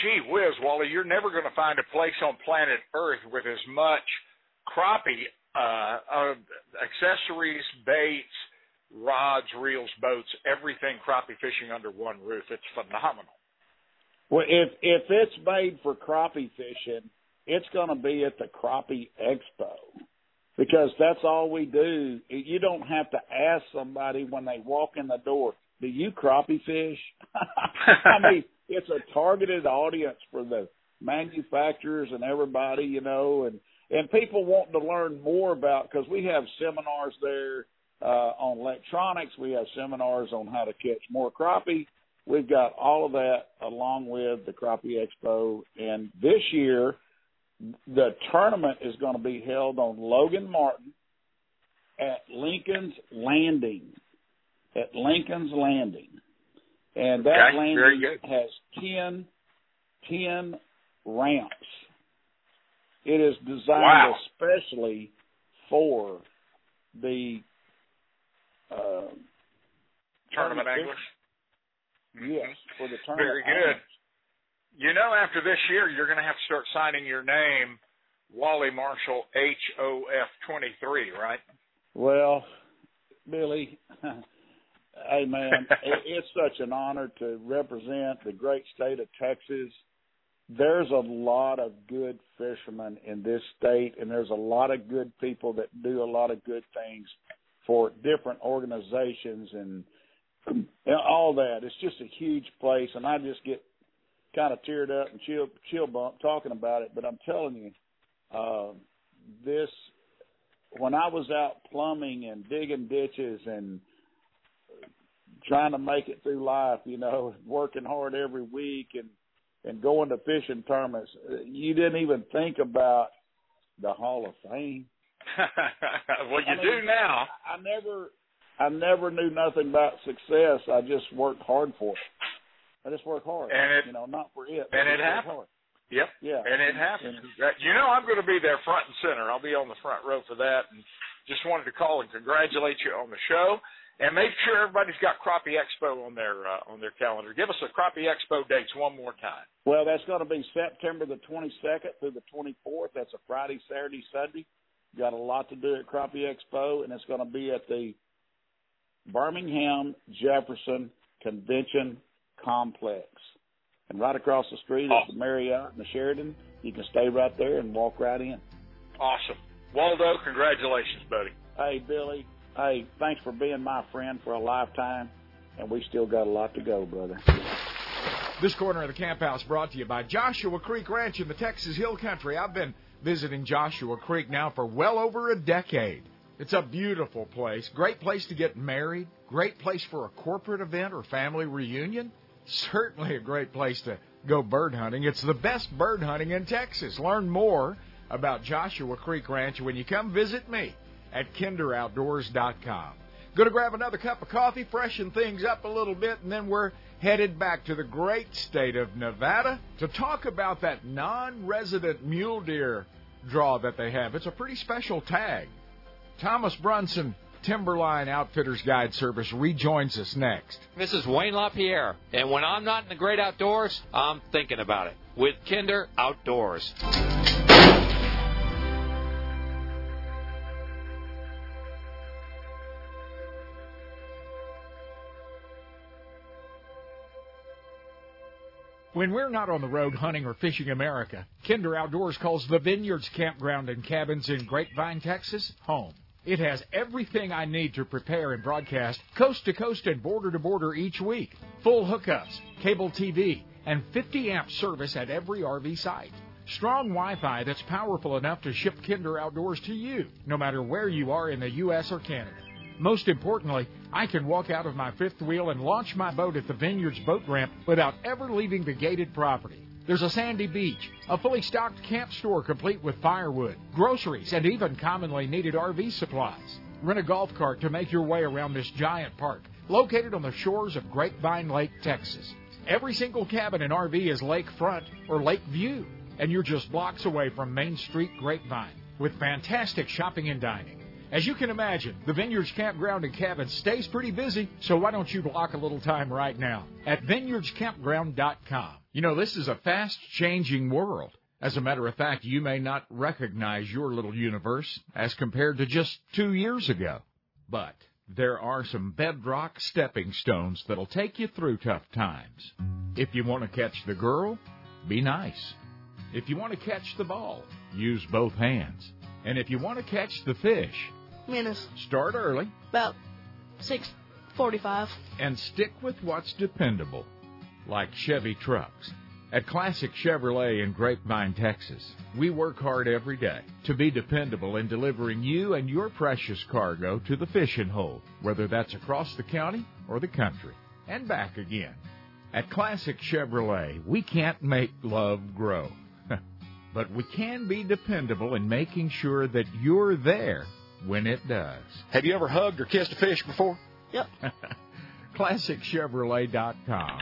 gee whiz, Wally, you're never going to find a place on planet Earth with as much crappie uh, uh, accessories, baits, rods, reels, boats, everything crappie fishing under one roof. It's phenomenal.
Well, if if it's made for crappie fishing, it's going to be at the Crappie Expo because that's all we do. You don't have to ask somebody when they walk in the door, "Do you crappie fish?" I mean, it's a targeted audience for the manufacturers and everybody, you know, and and people want to learn more about because we have seminars there uh, on electronics. We have seminars on how to catch more crappie. We've got all of that along with the Crappie Expo. And this year, the tournament is going to be held on Logan Martin at Lincoln's Landing. At Lincoln's Landing. And that
okay,
landing has 10, 10 ramps. It is designed
wow.
especially for the uh,
tournament anglers.
Yes, for the tournament.
Very good.
Anglers.
You know, after this year, you're going to have to start signing your name, Wally Marshall HOF 23, right?
Well, Billy, hey man, it's such an honor to represent the great state of Texas. There's a lot of good fishermen in this state, and there's a lot of good people that do a lot of good things for different organizations and, and all that. It's just a huge place, and I just get kind of teared up and chill chill bump talking about it. But I'm telling you, uh, this when I was out plumbing and digging ditches and trying to make it through life, you know, working hard every week and and going to fishing tournaments, you didn't even think about the Hall of Fame.
well, you
I mean,
do now.
I never, I never knew nothing about success. I just worked hard for it. I just work hard.
And it,
you know, not for it.
And it
happened.
Yep.
Yeah.
And it happens. You know, I'm going to be there front and center. I'll be on the front row for that. And just wanted to call and congratulate you on the show. And make sure everybody's got Crappie Expo on their uh, on their calendar. Give us the Crappie Expo dates one more time.
Well, that's going to be September the 22nd through the 24th. That's a Friday, Saturday, Sunday. Got a lot to do at Crappie Expo, and it's going to be at the Birmingham Jefferson Convention complex. And right across the street is the Marriott and the Sheraton. You can stay right there and walk right in.
Awesome. Waldo, congratulations, buddy.
Hey, Billy. Hey, thanks for being my friend for a lifetime. And we still got a lot to go, brother.
This corner of the camp house brought to you by Joshua Creek Ranch in the Texas Hill Country. I've been visiting Joshua Creek now for well over a decade. It's a beautiful place. Great place to get married. Great place for a corporate event or family reunion. Certainly a great place to go bird hunting. It's the best bird hunting in Texas. Learn more about Joshua Creek Ranch when you come visit me at kinderoutdoors.com. Going to grab another cup of coffee, freshen things up a little bit, and then we're headed back to the great state of Nevada to talk about that non resident mule deer draw that they have. It's a pretty special tag. Thomas Brunson, Timberline Outfitters Guide Service, rejoins us next.
This is Wayne LaPierre, and when I'm not in the great outdoors, I'm thinking about it with Kinder Outdoors.
When we're not on the road hunting or fishing America, Kinder Outdoors calls the Vineyards Campground and Cabins in Grapevine, Texas, home. It has everything I need to prepare and broadcast coast to coast and border to border each week. Full hookups, cable TV, and 50 amp service at every RV site. Strong Wi Fi that's powerful enough to ship Kinder Outdoors to you, no matter where you are in the U.S. or Canada. Most importantly, I can walk out of my fifth wheel and launch my boat at the Vineyards boat ramp without ever leaving the gated property. There's a sandy beach, a fully stocked camp store complete with firewood, groceries, and even commonly needed RV supplies. Rent a golf cart to make your way around this giant park, located on the shores of Grapevine Lake, Texas. Every single cabin and RV is lakefront or lake view, and you're just blocks away from Main Street Grapevine with fantastic shopping and dining. As you can imagine, the Vineyards Campground and Cabin stays pretty busy, so why don't you block a little time right now at vineyardscampground.com. You know, this is a fast changing world. As a matter of fact, you may not recognize your little universe as compared to just two years ago. But there are some bedrock stepping stones that'll take you through tough times. If you want to catch the girl, be nice. If you want to catch the ball, use both hands. And if you want to catch the fish,
minutes.
Start early.
About six forty-five.
And stick with what's dependable, like Chevy trucks. At Classic Chevrolet in Grapevine, Texas, we work hard every day to be dependable in delivering you and your precious cargo to the fishing hole, whether that's across the county or the country, and back again. At Classic Chevrolet, we can't make love grow, but we can be dependable in making sure that you're there when it does.
Have you ever hugged or kissed a fish before?
Yep.
ClassicChevrolet.com.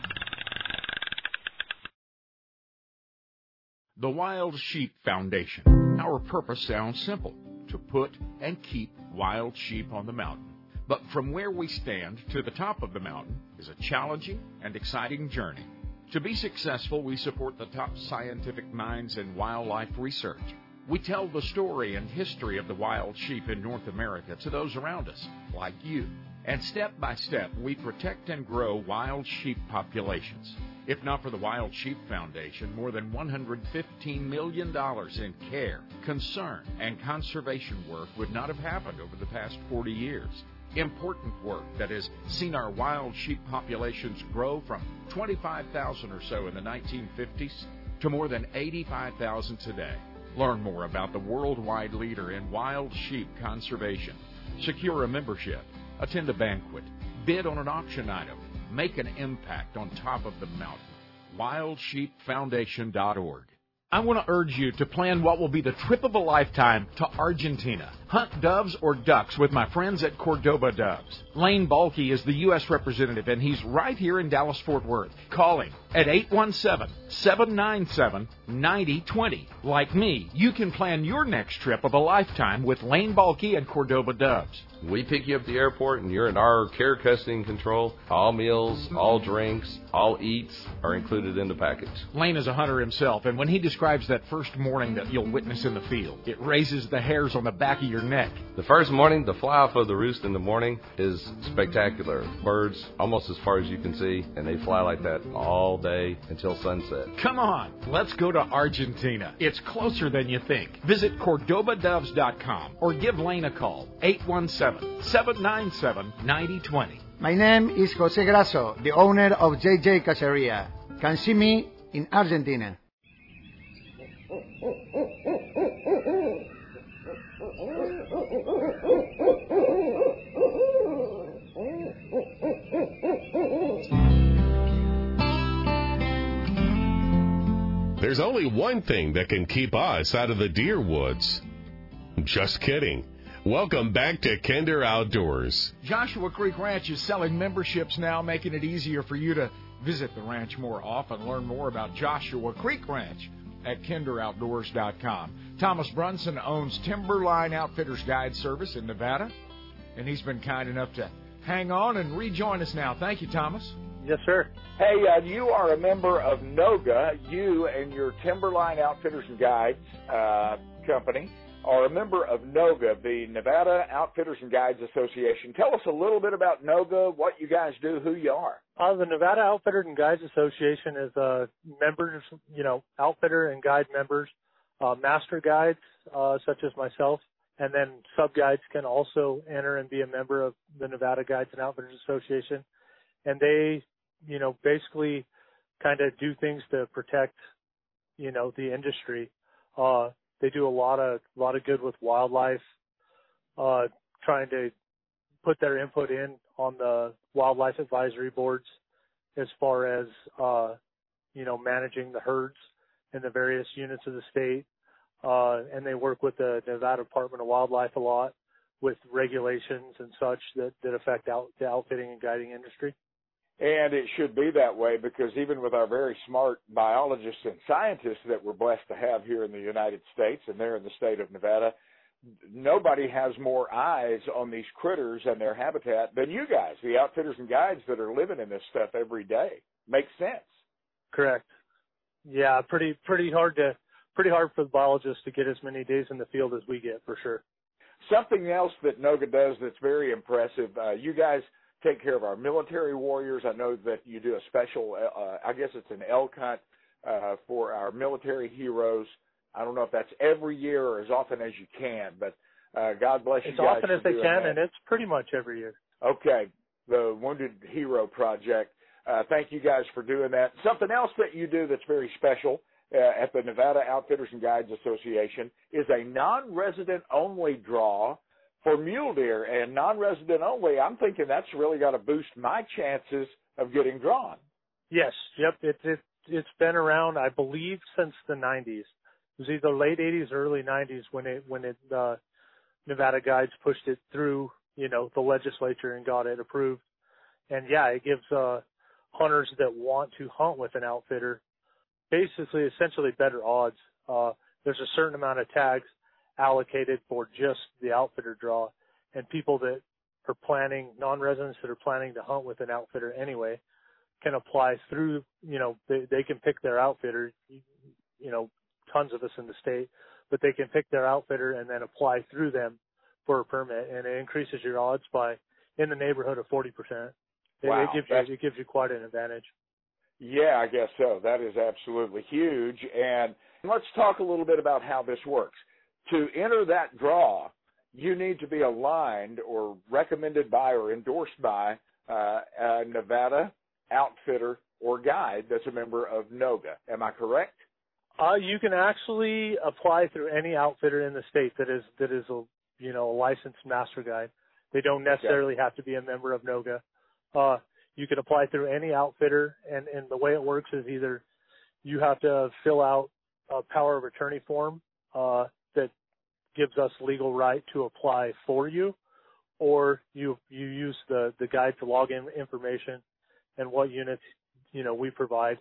The Wild Sheep Foundation. Our purpose sounds simple to put and keep wild sheep on the mountain. But from where we stand to the top of the mountain is a challenging and exciting journey. To be successful, we support the top scientific minds in wildlife research. We tell the story and history of the wild sheep in North America to those around us, like you. And step by step, we protect and grow wild sheep populations. If not for the Wild Sheep Foundation, more than $115 million in care, concern, and conservation work would not have happened over the past 40 years. Important work that has seen our wild sheep populations grow from 25,000 or so in the 1950s to more than 85,000 today. Learn more about the worldwide leader in wild sheep conservation. Secure a membership, attend a banquet, bid on an auction item, make an impact on top of the mountain. WildSheepFoundation.org. I want to urge you to plan what will be the trip of a lifetime to Argentina. Hunt doves or ducks with my friends at Cordoba Doves. Lane Balky is the U.S. representative, and he's right here in Dallas Fort Worth. Calling at 817 797 9020. Like me, you can plan your next trip of a lifetime with Lane Balky and Cordoba Doves.
We pick you up at the airport and you're in our care, custody, and control. All meals, all drinks, all eats are included in the package.
Lane is a hunter himself, and when he describes that first morning that you'll witness in the field, it raises the hairs on the back of your neck.
The first morning, the fly off of the roost in the morning is spectacular. Birds almost as far as you can see, and they fly like that all day until sunset.
Come on, let's go to Argentina. It's closer than you think. Visit CordobaDoves.com or give Lane a call, 817 797 9020.
My name is Jose Grasso, the owner of JJ Caceria. Can see me in Argentina.
There's only one thing that can keep us out of the deer woods. Just kidding. Welcome back to Kinder Outdoors.
Joshua Creek Ranch is selling memberships now, making it easier for you to visit the ranch more often. Learn more about Joshua Creek Ranch at kinderoutdoors.com. Thomas Brunson owns Timberline Outfitters Guide Service in Nevada, and he's been kind enough to hang on and rejoin us now. Thank you, Thomas.
Yes, sir.
Hey, uh, you are a member of NOGA. You and your Timberline Outfitters and Guides uh, company are a member of NOGA, the Nevada Outfitters and Guides Association. Tell us a little bit about NOGA, what you guys do, who you are.
Uh, the Nevada Outfitters and Guides Association is uh, members, you know, outfitter and guide members, uh, master guides uh, such as myself, and then sub guides can also enter and be a member of the Nevada Guides and Outfitters Association, and they, you know, basically kind of do things to protect, you know, the industry. Uh, they do a lot of a lot of good with wildlife, uh, trying to put their input in on the wildlife advisory boards as far as uh, you know managing the herds in the various units of the state, uh, and they work with the Nevada Department of Wildlife a lot with regulations and such that that affect out, the outfitting and guiding industry.
And it should be that way because even with our very smart biologists and scientists that we're blessed to have here in the United States and they're in the state of Nevada, nobody has more eyes on these critters and their habitat than you guys, the outfitters and guides that are living in this stuff every day. Makes sense.
Correct. Yeah, pretty pretty hard to pretty hard for the biologists to get as many days in the field as we get for sure.
Something else that Noga does that's very impressive. Uh, you guys take care of our military warriors. I know that you do a special, uh, I guess it's an elk hunt uh, for our military heroes. I don't know if that's every year or as often as you can, but uh, God bless you
as often as they can,
that.
and it's pretty much every year.
Okay, the Wounded Hero Project. Uh, thank you guys for doing that. Something else that you do that's very special uh, at the Nevada Outfitters and Guides Association is a non-resident only draw for mule deer and non-resident only. I'm thinking that's really got to boost my chances of getting drawn.
Yes, yep. It, it it's been around, I believe, since the 90s. Was either late 80s or early 90s when it when it uh, Nevada Guides pushed it through, you know, the legislature and got it approved. And yeah, it gives uh, hunters that want to hunt with an outfitter basically essentially better odds. Uh, there's a certain amount of tags allocated for just the outfitter draw and people that are planning non-residents that are planning to hunt with an outfitter anyway can apply through you know they they can pick their outfitter you know tons of us in the state but they can pick their outfitter and then apply through them for a permit and it increases your odds by in the neighborhood of 40% it,
wow,
it gives you it gives you quite an advantage
yeah, I guess so. That is absolutely huge. And let's talk a little bit about how this works. To enter that draw, you need to be aligned or recommended by or endorsed by uh, a Nevada outfitter or guide that's a member of NOGA. Am I correct?
Uh, you can actually apply through any outfitter in the state that is that is a you know a licensed master guide. They don't necessarily okay. have to be a member of NOGA. Uh, you can apply through any outfitter and, and the way it works is either you have to fill out a power of attorney form uh, that gives us legal right to apply for you or you you use the the guide to log in information and what units you know we provide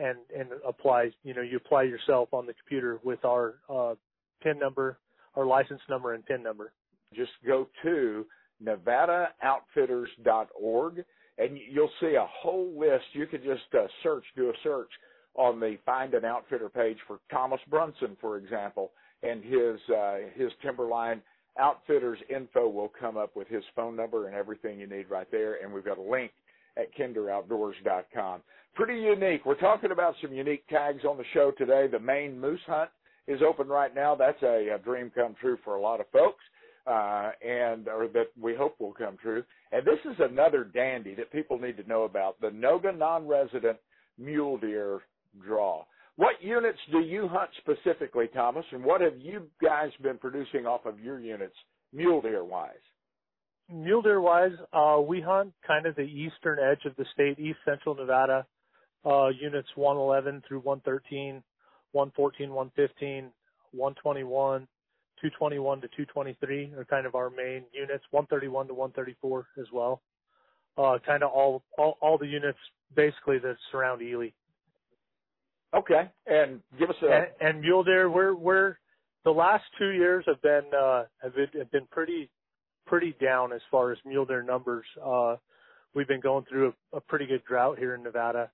and and apply you know you apply yourself on the computer with our uh, pin number our license number and pin number
just go to nevadaoutfitters.org and you'll see a whole list. You could just uh, search, do a search on the Find an Outfitter page for Thomas Brunson, for example, and his uh, his Timberline Outfitters info will come up with his phone number and everything you need right there. And we've got a link at kinderoutdoors.com. Pretty unique. We're talking about some unique tags on the show today. The Maine Moose Hunt is open right now. That's a, a dream come true for a lot of folks uh, and or that we hope will come true. And this is another dandy that people need to know about: the Noga non-resident mule deer draw. What units do you hunt specifically, Thomas? And what have you guys been producing off of your units, mule deer wise?
Mule deer wise, uh, we hunt kind of the eastern edge of the state, east central Nevada, uh, units 111 through 113, 114, 115, 121, 221 to 223 are kind of our main units. 131 to 134 as well. Uh, kind of all, all all the units basically that surround Ely.
Okay, and give us a
and, and mule deer. We're we're the last two years have been uh, have been, have been pretty pretty down as far as mule deer numbers. Uh, we've been going through a, a pretty good drought here in Nevada,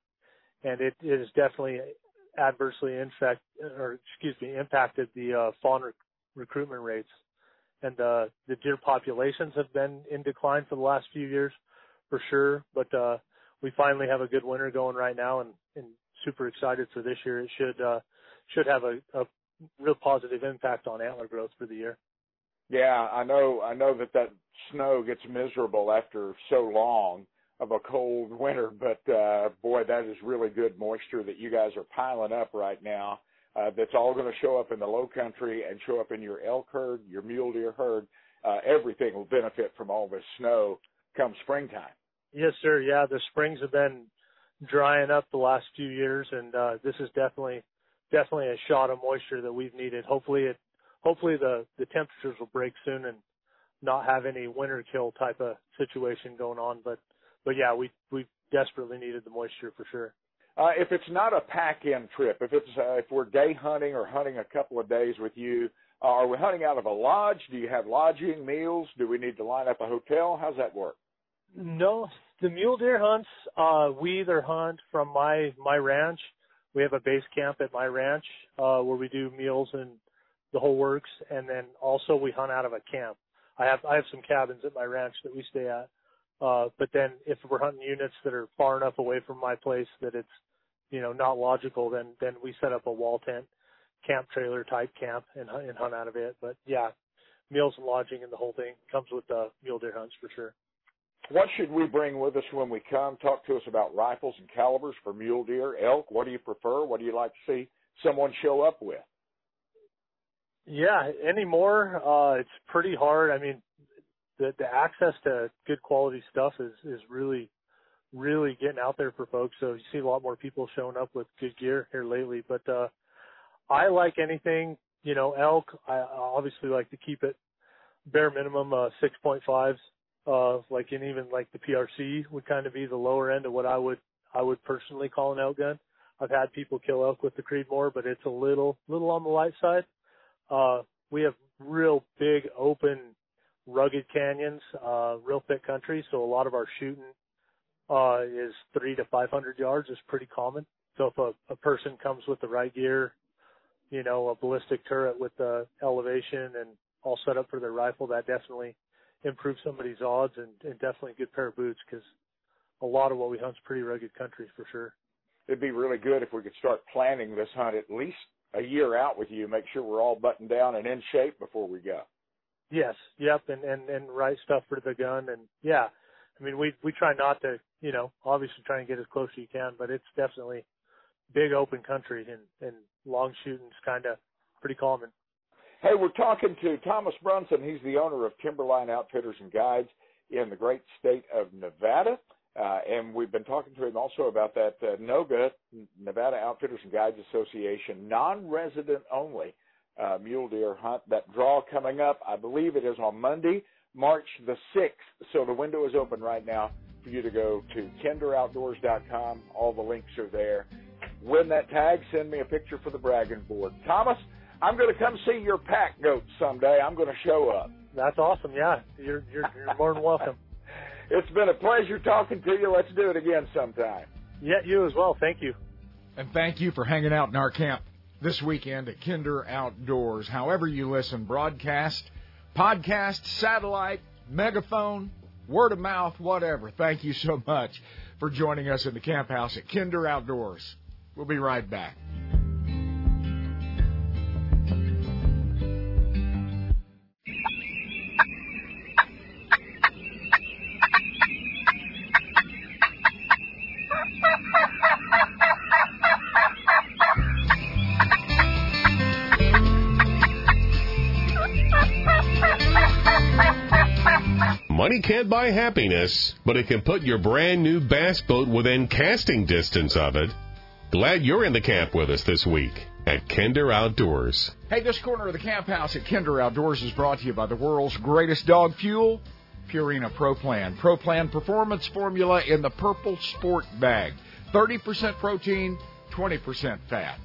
and it, it has definitely adversely infect or excuse me impacted the uh, fawn rec- recruitment rates. And uh, the deer populations have been in decline for the last few years, for sure. But uh, we finally have a good winter going right now, and, and super excited for this year. It should uh, should have a, a real positive impact on antler growth for the year.
Yeah, I know. I know that that snow gets miserable after so long of a cold winter, but uh, boy, that is really good moisture that you guys are piling up right now. Uh, that's all going to show up in the low country and show up in your elk herd, your mule deer herd. Uh, everything will benefit from all this snow come springtime.
Yes, sir. Yeah, the springs have been drying up the last few years, and uh, this is definitely definitely a shot of moisture that we've needed. Hopefully, it hopefully the the temperatures will break soon and not have any winter kill type of situation going on. But but yeah, we we desperately needed the moisture for sure.
Uh, if it's not a pack-in trip, if it's uh, if we're day hunting or hunting a couple of days with you, uh, are we hunting out of a lodge? Do you have lodging, meals? Do we need to line up a hotel? How's that work?
No, the mule deer hunts, uh, we either hunt from my my ranch. We have a base camp at my ranch uh, where we do meals and the whole works, and then also we hunt out of a camp. I have I have some cabins at my ranch that we stay at. Uh, but then if we're hunting units that are far enough away from my place that it's you know not logical, then then we set up a wall tent, camp trailer type camp and and hunt out of it. But yeah, meals and lodging and the whole thing comes with the mule deer hunts for sure.
What should we bring with us when we come? Talk to us about rifles and calibers for mule deer, elk. What do you prefer? What do you like to see someone show up with?
Yeah, anymore, uh, it's pretty hard. I mean, the the access to good quality stuff is is really really getting out there for folks. So you see a lot more people showing up with good gear here lately. But uh, I like anything, you know, elk. I obviously like to keep it bare minimum uh, 6.5s uh, like and even like the PRC would kind of be the lower end of what I would I would personally call an elk gun. I've had people kill elk with the Creedmoor, but it's a little little on the light side. Uh, we have real big open, rugged canyons, uh, real thick country, so a lot of our shooting uh, is three to 500 yards is pretty common. So if a, a person comes with the right gear, you know, a ballistic turret with the elevation and all set up for their rifle, that definitely improve somebody's odds and, and definitely a good pair of boots because a lot of what we hunt is pretty rugged country for sure.
It'd be really good if we could start planning this hunt at least a year out with you. Make sure we're all buttoned down and in shape before we go.
Yes, yep, and and and right stuff for the gun, and yeah, I mean we we try not to, you know, obviously try and get as close as you can, but it's definitely big open country and and long shooting's kind of pretty common.
Hey, we're talking to Thomas Brunson. He's the owner of Timberline Outfitters and Guides in the great state of Nevada. Uh, and we've been talking to him also about that uh, NOGA, Nevada Outfitters and Guides Association, non-resident only uh, mule deer hunt. That draw coming up, I believe it is on Monday, March the 6th. So the window is open right now for you to go to kinderoutdoors.com. All the links are there. Win that tag, send me a picture for the bragging board. Thomas, I'm going to come see your pack goats someday. I'm going to show up.
That's awesome. Yeah, you're you're, you're more than welcome.
it's been a pleasure talking to you. Let's do it again sometime.
Yeah, you as well. Thank you.
And thank you for hanging out in our camp this weekend at Kinder Outdoors. However you listen, broadcast, podcast, satellite, megaphone, word of mouth, whatever. Thank you so much for joining us in the camp house at Kinder Outdoors. We'll be right back.
Can't buy happiness, but it can put your brand new bass boat within casting distance of it. Glad you're in the camp with us this week at Kinder Outdoors.
Hey, this corner of the camp house at Kinder Outdoors is brought to you by the world's greatest dog fuel, Purina Pro Plan. Pro Plan Performance Formula in the purple sport bag. 30% protein, 20% fat.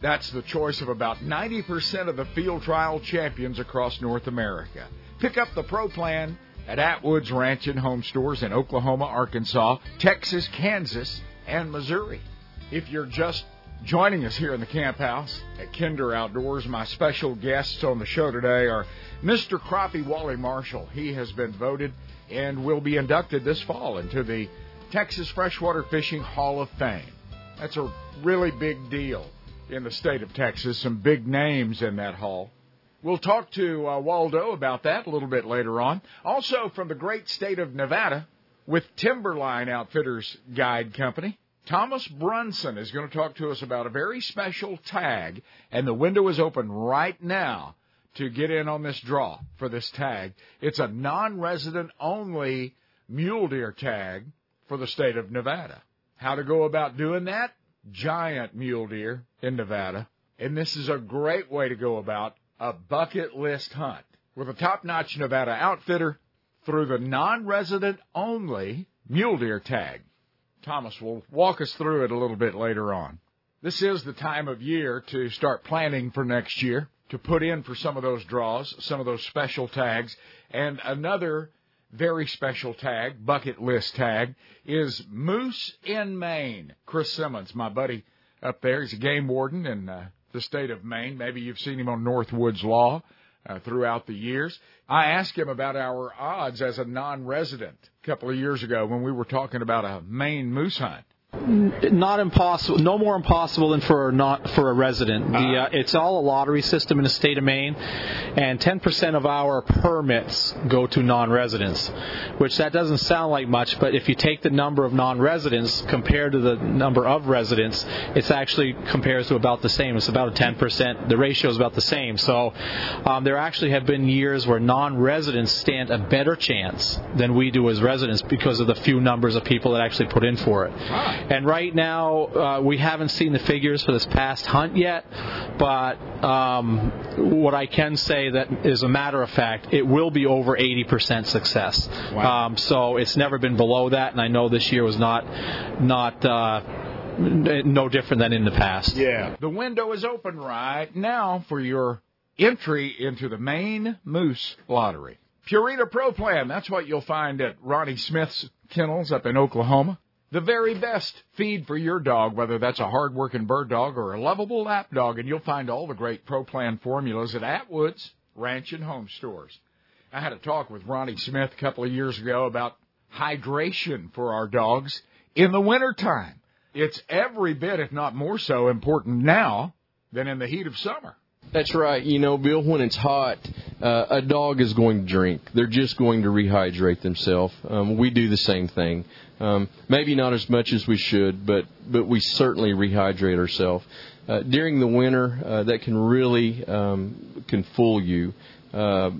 That's the choice of about 90% of the field trial champions across North America. Pick up the Pro Plan at Atwood's Ranch and Home Stores in Oklahoma, Arkansas, Texas, Kansas, and Missouri. If you're just joining us here in the camp house at Kinder Outdoors, my special guests on the show today are Mr. Crappie Wally Marshall. He has been voted and will be inducted this fall into the Texas Freshwater Fishing Hall of Fame. That's a really big deal in the state of Texas, some big names in that hall. We'll talk to uh, Waldo about that a little bit later on. Also, from the great state of Nevada, with Timberline Outfitters Guide Company, Thomas Brunson is going to talk to us about a very special tag, and the window is open right now to get in on this draw for this tag. It's a non resident only mule deer tag for the state of Nevada. How to go about doing that? Giant mule deer in Nevada. And this is a great way to go about a bucket list hunt with a top notch Nevada outfitter through the non resident only mule deer tag. Thomas will walk us through it a little bit later on. This is the time of year to start planning for next year, to put in for some of those draws, some of those special tags, and another very special tag, bucket list tag, is Moose in Maine. Chris Simmons, my buddy up there, he's a game warden and uh, the state of Maine. Maybe you've seen him on Northwoods Law uh, throughout the years. I asked him about our odds as a non-resident a couple of years ago when we were talking about a Maine moose hunt.
Not impossible. No more impossible than for not for a resident. The, uh, it's all a lottery system in the state of Maine, and 10% of our permits go to non-residents. Which that doesn't sound like much, but if you take the number of non-residents compared to the number of residents, it's actually compares to about the same. It's about a 10%. The ratio is about the same. So um, there actually have been years where non-residents stand a better chance than we do as residents because of the few numbers of people that actually put in for it. And right now, uh, we haven't seen the figures for this past hunt yet, but um, what I can say that is a matter of fact, it will be over 80% success.
Wow.
Um, so it's never been below that, and I know this year was not not. Uh, no different than in the past.
Yeah. The window is open right now for your entry into the Maine Moose Lottery. Purina Pro Plan, that's what you'll find at Ronnie Smith's kennels up in Oklahoma. The very best feed for your dog, whether that's a hard-working bird dog or a lovable lap dog, and you'll find all the great Pro Plan formulas at Atwood's Ranch and Home Stores. I had a talk with Ronnie Smith a couple of years ago about hydration for our dogs in the wintertime. It's every bit, if not more so, important now than in the heat of summer.
That's right. You know, Bill, when it's hot, uh, a dog is going to drink. They're just going to rehydrate themselves. Um, we do the same thing. Um, maybe not as much as we should, but but we certainly rehydrate ourselves. Uh, during the winter, uh, that can really um, can fool you. Uh,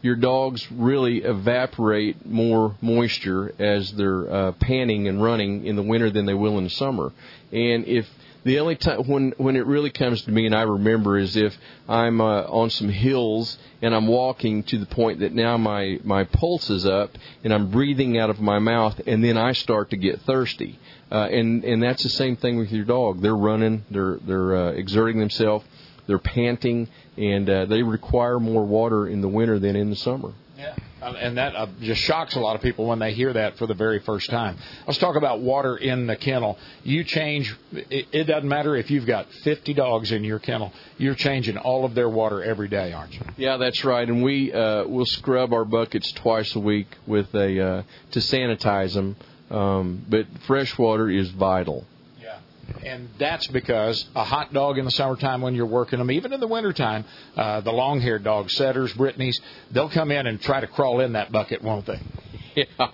your dogs really evaporate more moisture as they're uh, panting and running in the winter than they will in the summer. And if the only time when when it really comes to me and I remember is if I'm uh, on some hills and I'm walking to the point that now my my pulse is up and I'm breathing out of my mouth and then I start to get thirsty. Uh, and and that's the same thing with your dog. They're running, they're they're uh, exerting themselves, they're panting, and uh, they require more water in the winter than in the summer.
Yeah. And that uh, just shocks a lot of people when they hear that for the very first time. Let's talk about water in the kennel. You change, it, it doesn't matter if you've got 50 dogs in your kennel, you're changing all of their water every day, aren't you?
Yeah, that's right. And we uh, will scrub our buckets twice a week with a uh, to sanitize them. Um, but fresh water is vital.
And that's because a hot dog in the summertime when you're working them, even in the wintertime, uh, the long haired dogs, setters, Brittany's, they'll come in and try to crawl in that bucket, won't they?
Yeah,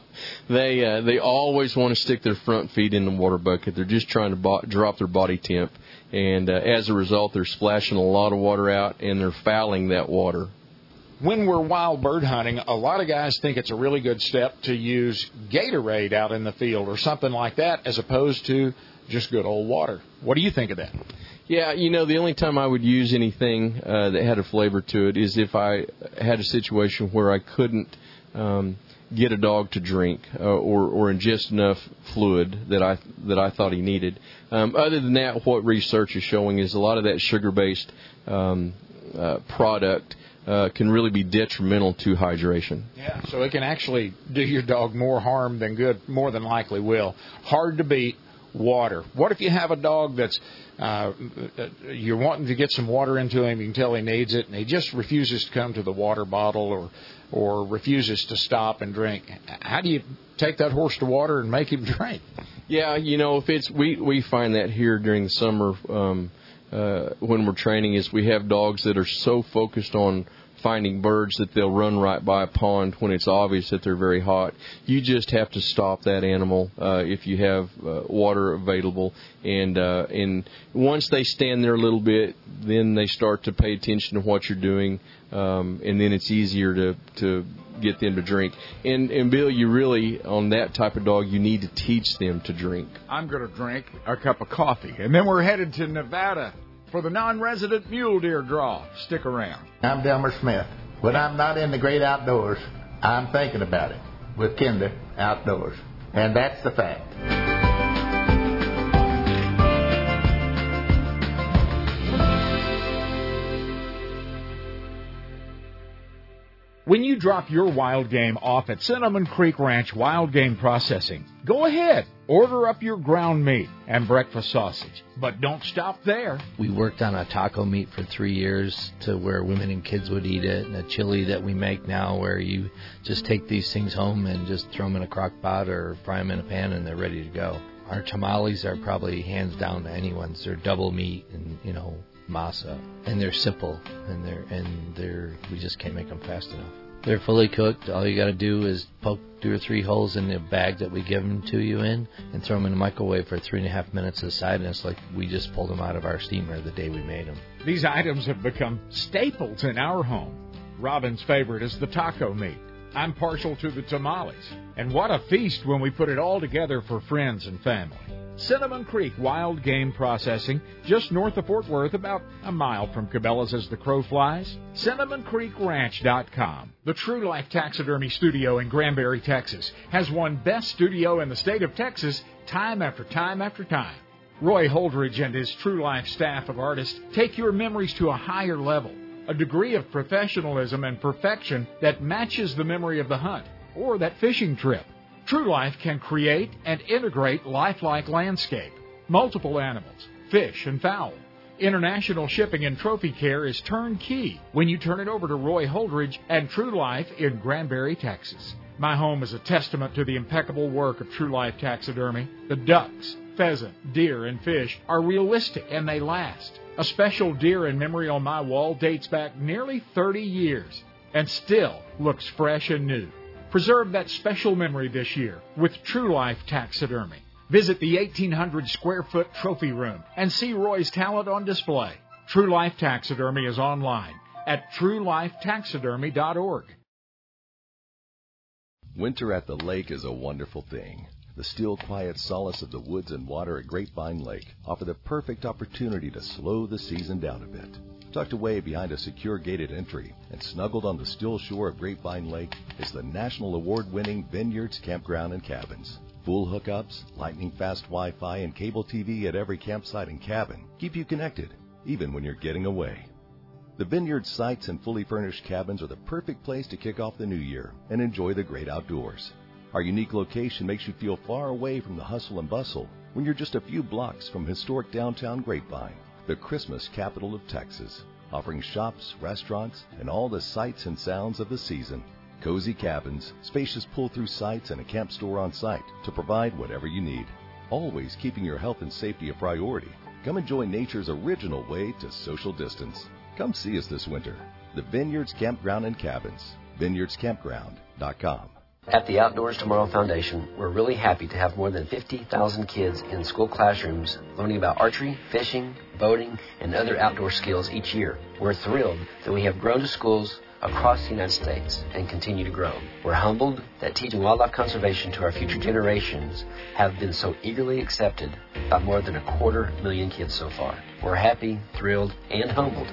they uh, they always want to stick their front feet in the water bucket. They're just trying to bo- drop their body temp, and uh, as a result, they're splashing a lot of water out, and they're fouling that water.
When we're wild bird hunting, a lot of guys think it's a really good step to use Gatorade out in the field or something like that, as opposed to just good old water. What do you think of that?
Yeah, you know, the only time I would use anything uh, that had a flavor to it is if I had a situation where I couldn't um, get a dog to drink uh, or, or ingest enough fluid that I that I thought he needed. Um, other than that, what research is showing is a lot of that sugar-based um, uh, product uh, can really be detrimental to hydration.
Yeah, so it can actually do your dog more harm than good, more than likely will. Hard to beat water. What if you have a dog that's uh, you're wanting to get some water into him, you can tell he needs it, and he just refuses to come to the water bottle or or refuses to stop and drink. How do you take that horse to water and make him drink?
Yeah, you know, if it's we we find that here during the summer um, uh, when we're training is we have dogs that are so focused on finding birds that they'll run right by a pond when it's obvious that they're very hot. You just have to stop that animal uh, if you have uh, water available, and uh, and once they stand there a little bit, then they start to pay attention to what you're doing, um, and then it's easier to to get them to drink. And and Bill, you really on that type of dog, you need to teach them to drink.
I'm going to drink a cup of coffee, and then we're headed to Nevada for the non-resident mule deer draw. Stick around.
I'm Delmer Smith. When I'm not in the great outdoors, I'm thinking about it with Kinder Outdoors. And that's the fact.
When you drop your wild game off at Cinnamon Creek Ranch Wild Game Processing, go ahead, order up your ground meat and breakfast sausage. But don't stop there.
We worked on a taco meat for three years to where women and kids would eat it, and a chili that we make now where you just take these things home and just throw them in a crock pot or fry them in a pan and they're ready to go. Our tamales are probably hands down to anyone's. They're double meat and, you know, masa, and they're simple, and they're and they're we just can't make them fast enough. They're fully cooked. All you got to do is poke two or three holes in the bag that we give them to you in, and throw them in the microwave for three and a half minutes aside, and it's like we just pulled them out of our steamer the day we made them.
These items have become staples in our home. Robin's favorite is the taco meat. I'm partial to the tamales. And what a feast when we put it all together for friends and family. Cinnamon Creek Wild Game Processing, just north of Fort Worth, about a mile from Cabela's as the crow flies. CinnamonCreekRanch.com. The True Life Taxidermy Studio in Granbury, Texas, has won Best Studio in the state of Texas time after time after time. Roy Holdridge and his True Life staff of artists take your memories to a higher level, a degree of professionalism and perfection that matches the memory of the hunt or that fishing trip. True Life can create and integrate lifelike landscape, multiple animals, fish, and fowl. International shipping and trophy care is turnkey when you turn it over to Roy Holdridge and True Life in Granbury, Texas. My home is a testament to the impeccable work of True Life Taxidermy. The ducks, pheasant, deer, and fish are realistic and they last. A special deer in memory on my wall dates back nearly 30 years and still looks fresh and new. Preserve that special memory this year with True Life Taxidermy. Visit the 1,800 square foot trophy room and see Roy's talent on display. True Life Taxidermy is online at truelifetaxidermy.org.
Winter at the lake is a wonderful thing. The still quiet solace of the woods and water at Grapevine Lake offer the perfect opportunity to slow the season down a bit. Tucked away behind a secure gated entry and snuggled on the still shore of Grapevine Lake is the national award winning Vineyards Campground and Cabins. Full hookups, lightning fast Wi Fi, and cable TV at every campsite and cabin keep you connected, even when you're getting away. The Vineyard sites and fully furnished cabins are the perfect place to kick off the new year and enjoy the great outdoors. Our unique location makes you feel far away from the hustle and bustle when you're just a few blocks from historic downtown Grapevine, the Christmas capital of Texas, offering shops, restaurants, and all the sights and sounds of the season. Cozy cabins, spacious pull through sites, and a camp store on site to provide whatever you need. Always keeping your health and safety a priority. Come enjoy nature's original way to social distance. Come see us this winter. The Vineyards Campground and Cabins. VineyardsCampground.com.
At the Outdoors Tomorrow Foundation, we're really happy to have more than 50,000 kids in school classrooms learning about archery, fishing, boating, and other outdoor skills each year. We're thrilled that we have grown to schools across the United States and continue to grow. We're humbled that teaching wildlife conservation to our future generations have been so eagerly accepted by more than a quarter million kids so far. We're happy, thrilled, and humbled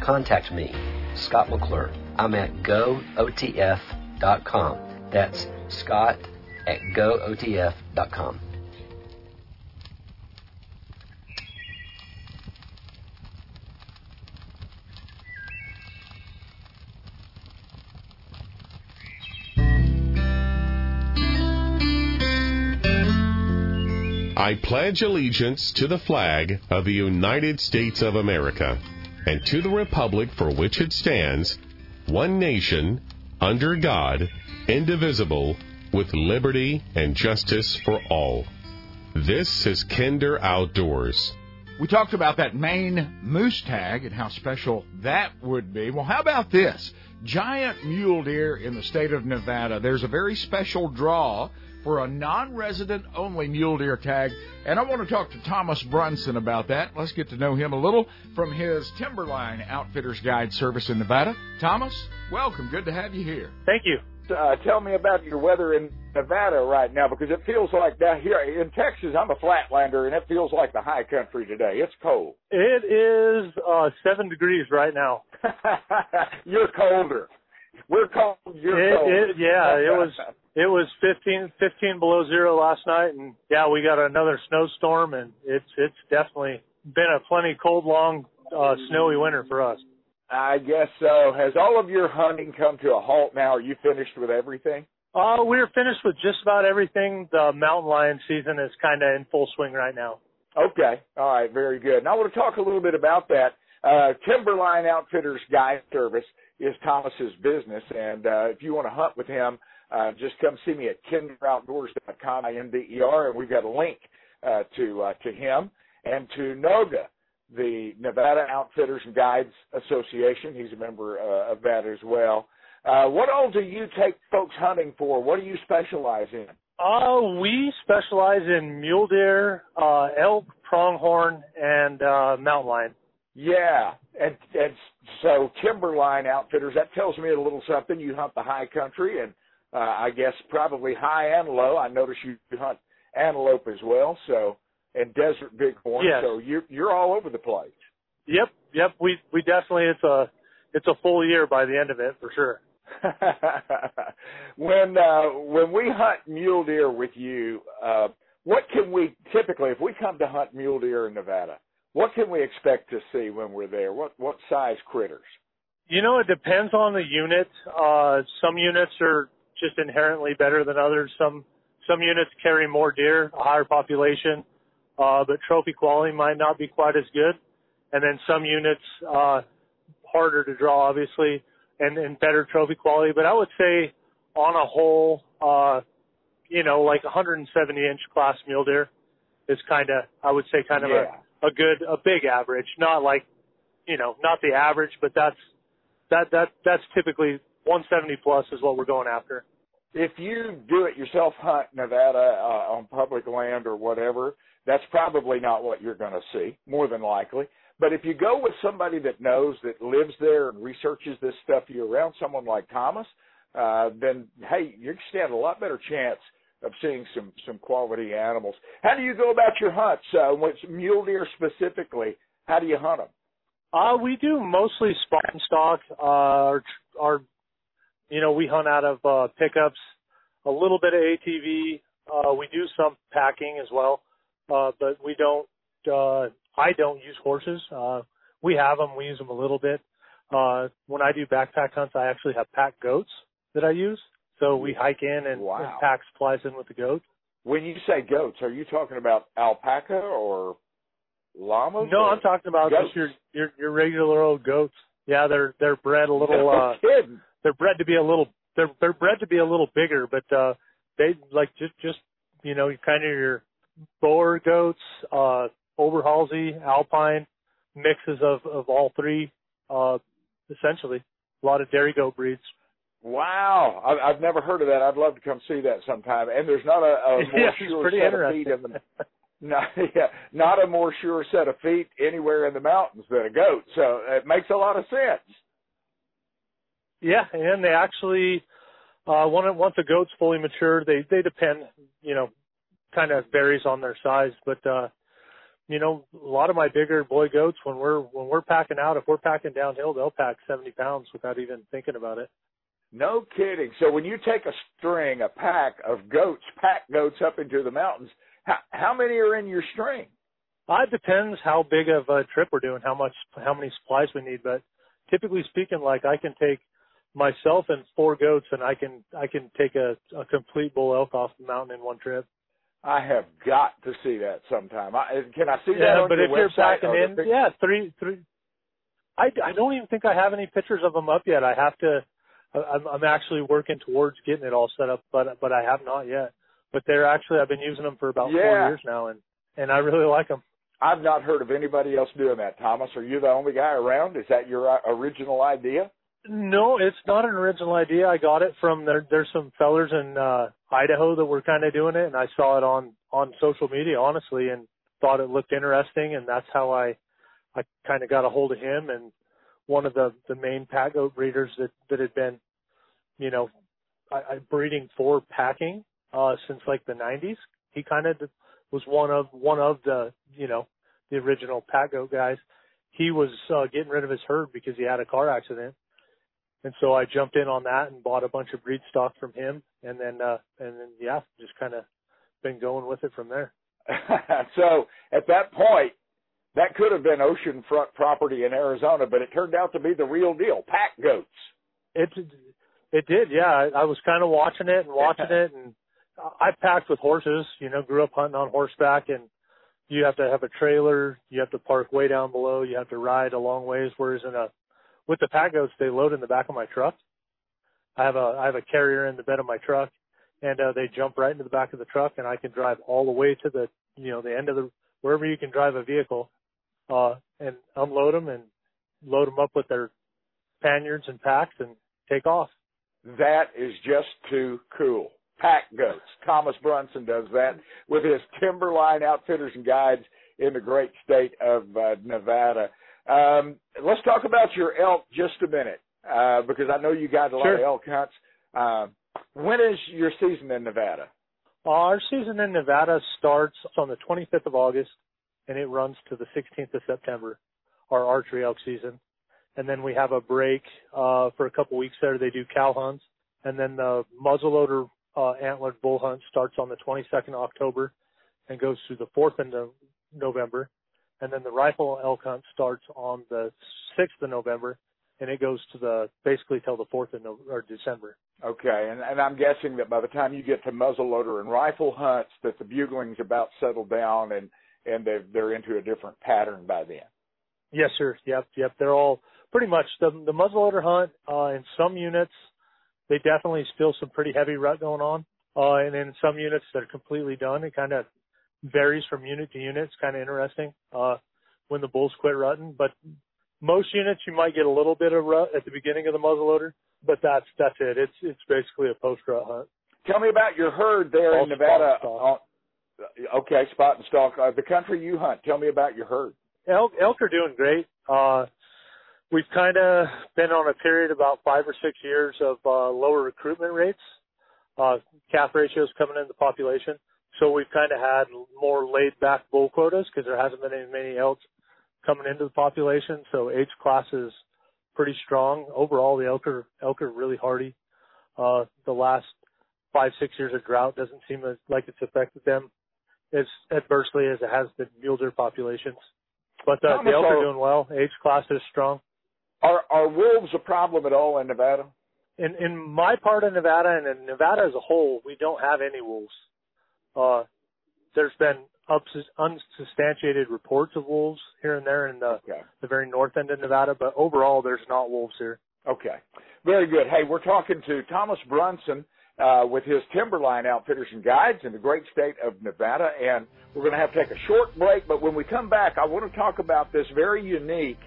contact me, Scott McClure. I'm at gootf.com. That's Scott at gootf.com.
I pledge allegiance to the flag of the United States of America and to the republic for which it stands, one nation, under God, indivisible, with liberty and justice for all. This is Kinder Outdoors.
We talked about that Maine moose tag and how special that would be. Well, how about this? Giant mule deer in the state of Nevada. There's a very special draw for a non-resident only mule deer tag. And I want to talk to Thomas Brunson about that. Let's get to know him a little from his Timberline Outfitters Guide service in Nevada. Thomas, welcome. Good to have you here.
Thank you.
Uh, tell me about your weather in Nevada right now because it feels like down here in Texas, I'm a flatlander and it feels like the high country today. It's cold.
It is uh, seven degrees right now.
You're colder. We're cold. You're
it,
cold.
It, yeah, it was it was 15, 15 below zero last night, and yeah, we got another snowstorm, and it's it's definitely been a plenty cold, long, uh, snowy winter for us.
I guess so. Has all of your hunting come to a halt now? Are you finished with everything?
Uh, we're finished with just about everything. The mountain lion season is kind of in full swing right now.
Okay. All right. Very good. And I want to talk a little bit about that. Uh, Timberline Outfitters Guide Service is Thomas's business, and uh, if you want to hunt with him, uh, just come see me at kinderoutdoors.com, I-N-D-E-R, and we've got a link uh, to uh, to him and to NOGA, the Nevada Outfitters and Guides Association. He's a member uh, of that as well. Uh, what all do you take folks hunting for? What do you specialize in?
Uh, we specialize in mule deer, uh, elk, pronghorn, and uh, mountain lion.
Yeah, and and so Timberline Outfitters. That tells me a little something. You hunt the high country, and uh, I guess probably high and low. I notice you hunt antelope as well, so and desert bighorn.
Yes.
So you're you're all over the place.
Yep, yep. We we definitely it's a it's a full year by the end of it for sure.
when uh, when we hunt mule deer with you, uh, what can we typically, if we come to hunt mule deer in Nevada, what can we expect to see when we're there? What what size critters?
You know, it depends on the unit. Uh, some units are just inherently better than others. Some some units carry more deer, a higher population, uh, but trophy quality might not be quite as good. And then some units uh, harder to draw, obviously, and, and better trophy quality. But I would say, on a whole, uh, you know, like 170 inch class mule deer is kind of, I would say, kind of
yeah.
a, a good, a big average. Not like, you know, not the average, but that's that that that's typically 170 plus is what we're going after.
If you do it yourself hunt Nevada uh, on public land or whatever, that's probably not what you're going to see, more than likely. But if you go with somebody that knows, that lives there and researches this stuff year round, someone like Thomas, uh, then hey, you stand a lot better chance of seeing some some quality animals. How do you go about your hunts? Uh, with mule deer specifically, how do you hunt them?
Uh, we do mostly spot and stalk. Uh, our, our, you know, we hunt out of uh, pickups, a little bit of ATV. Uh, we do some packing as well, uh, but we don't. Uh, I don't use horses. Uh, we have them. We use them a little bit. Uh, when I do backpack hunts, I actually have pack goats that I use. So we hike in and,
Wow.
and pack supplies in with the goats.
When you say goats, are you talking about alpaca or llamas?
No, I'm talking about
goats?
just your your your regular old goats. Yeah, they're they're bred a little.
No
uh
kidding.
They're bred to be a little. They're they're bred to be a little bigger, but uh they like just just you know kind of your Boer goats, uh, Oberhasli, Alpine mixes of of all three, uh, essentially a lot of dairy goat breeds.
Wow, I, I've never heard of that. I'd love to come see that sometime. And there's not a, a more
yeah,
sure set of feet in the not yeah, not a more sure set of feet anywhere in the mountains than a goat. So it makes a lot of sense.
Yeah, and they actually uh once once a goat's fully mature, they they depend, you know, kind of varies on their size, but uh you know, a lot of my bigger boy goats when we're when we're packing out, if we're packing downhill, they'll pack 70 pounds without even thinking about it.
No kidding. So when you take a string, a pack of goats, pack goats up into the mountains, how, how many are in your string?
Uh, it depends how big of a trip we're doing, how much, how many supplies we need. But typically speaking, like I can take myself and four goats, and I can I can take a, a complete bull elk off the mountain in one trip.
I have got to see that sometime. I, can I see that
yeah,
on
but
your
if you're packing in,
pic-
yeah, three three. I I don't even think I have any pictures of them up yet. I have to. I'm I'm actually working towards getting it all set up, but but I have not yet. But they're actually I've been using them for about four years now, and and I really like them.
I've not heard of anybody else doing that. Thomas, are you the only guy around? Is that your uh, original idea?
No, it's not an original idea. I got it from there. There's some fellers in uh, Idaho that were kind of doing it, and I saw it on on social media, honestly, and thought it looked interesting, and that's how I I kind of got a hold of him and one of the the main pack goat breeders that that had been, you know, I, I breeding for packing uh since like the 90s. He kind of was one of one of the you know the original pack goat guys. He was uh, getting rid of his herd because he had a car accident and so I jumped in on that and bought a bunch of breed stock from him, and then uh, and then yeah, just kind of been going with it from there.
so at that point, that could have been oceanfront property in Arizona, but it turned out to be the real deal. Pack goats.
It it did, yeah. I, I was kind of watching it and watching it, and I packed with horses. You know, grew up hunting on horseback, and you have to have a trailer. You have to park way down below. You have to ride a long ways. Whereas in a with the pack goats, they load in the back of my truck. I have a I have a carrier in the bed of my truck, and uh, they jump right into the back of the truck, and I can drive all the way to the you know the end of the wherever you can drive a vehicle, uh, and unload them and load them up with their panniers and packs and take off.
That is just too cool. Pack goats. Thomas Brunson does that with his Timberline Outfitters and Guides in the great state of uh, Nevada. Um, let's talk about your elk just a minute, uh, because I know you got a lot
Sure.
of elk hunts. Uh, when is your season in Nevada?
Our season in Nevada starts on the 25th of August and it runs to the 16th of September, our archery elk season. And then we have a break uh, for a couple weeks there. They do cow hunts. And then the muzzleloader uh, antlered bull hunt starts on the 22nd of October and goes through the 4th of November. And then the rifle elk hunt starts on the 6th of November and it goes to the basically till the 4th of no- or December.
Okay, and, and I'm guessing that by the time you get to muzzleloader and rifle hunts, that the bugling's about settled down and and they're they're into a different pattern by then.
Yes, sir. Yep, yep. They're all pretty much the the muzzleloader hunt. Uh, in some units, they definitely still some pretty heavy rut going on. Uh, and in some units, they're completely done. It kind of varies from unit to unit. It's kind of interesting uh, when the bulls quit rutting. But most units, you might get a little bit of rut at the beginning of the muzzleloader, but that's that's it. It's it's basically a post rut hunt.
Tell me about your herd there
All
in Nevada. On, okay, spot and stalk. Uh, the country you hunt. Tell me about your herd.
elk elk are doing great. Uh we've kind of been on a period about 5 or 6 years of uh lower recruitment rates. Uh calf ratios coming into the population. So we've kind of had more laid back bull quotas because there hasn't been as many elk coming into the population. So age class is pretty strong. Overall the elk are elk are really hardy. Uh the last 5 6 years of drought doesn't seem as like it's affected them as adversely as it has the mule deer populations. But uh, the elk
are-
are doing well. Age class is strong.
Are are wolves a problem at all in Nevada?
In in my part of Nevada and in Nevada as a whole, we don't have any wolves. Uh, there's been ups- unsubstantiated reports of wolves here and there in the the very north end of Nevada, but overall, there's not wolves here.
Okay. Very good. Hey, we're talking to Thomas Brunson, uh, with his Timberline Outfitters and Guides in the great state of Nevada. And we're going to have to take a short break, but when we come back, I want to talk about this very unique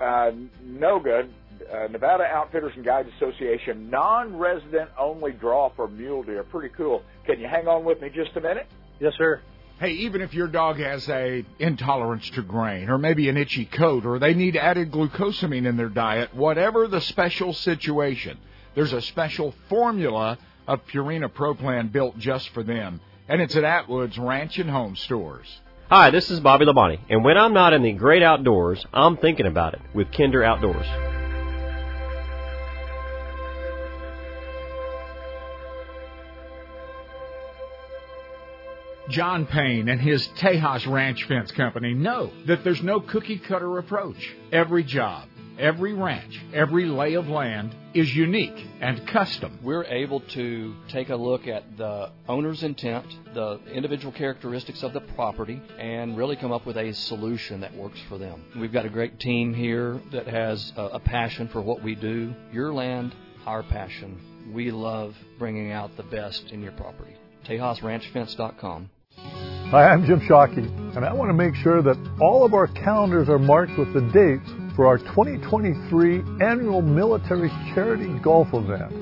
uh, NOGA, uh, Nevada Outfitters and Guides Association, non-resident only draw for mule deer. Pretty cool. Can you hang on with me just a minute?
Yes, sir.
Hey, even if your dog has a intolerance to grain or maybe an itchy coat or they need added glucosamine in their diet, whatever the special situation, there's a special formula of Purina Pro Plan built just for them. And it's at Atwood's Ranch and Home Stores.
Hi, this is Bobby Labonte, and when I'm not in the great outdoors, I'm thinking about it with Kinder Outdoors.
John Payne and his Tejas Ranch Fence Company know that there's no cookie cutter approach. Every job, every ranch, every lay of land is unique and custom.
We're able to take a look at the owner's intent, the individual characteristics of the property, and really come up with a solution that works for them. We've got a great team here that has a, passion for what we do. Your land, our passion. We love bringing out the best in your property. TejasRanchFence.com.
Hi, I'm Jim Shockey, and I want to make sure that all of our calendars are marked with the dates for our 2023 annual military charity golf event.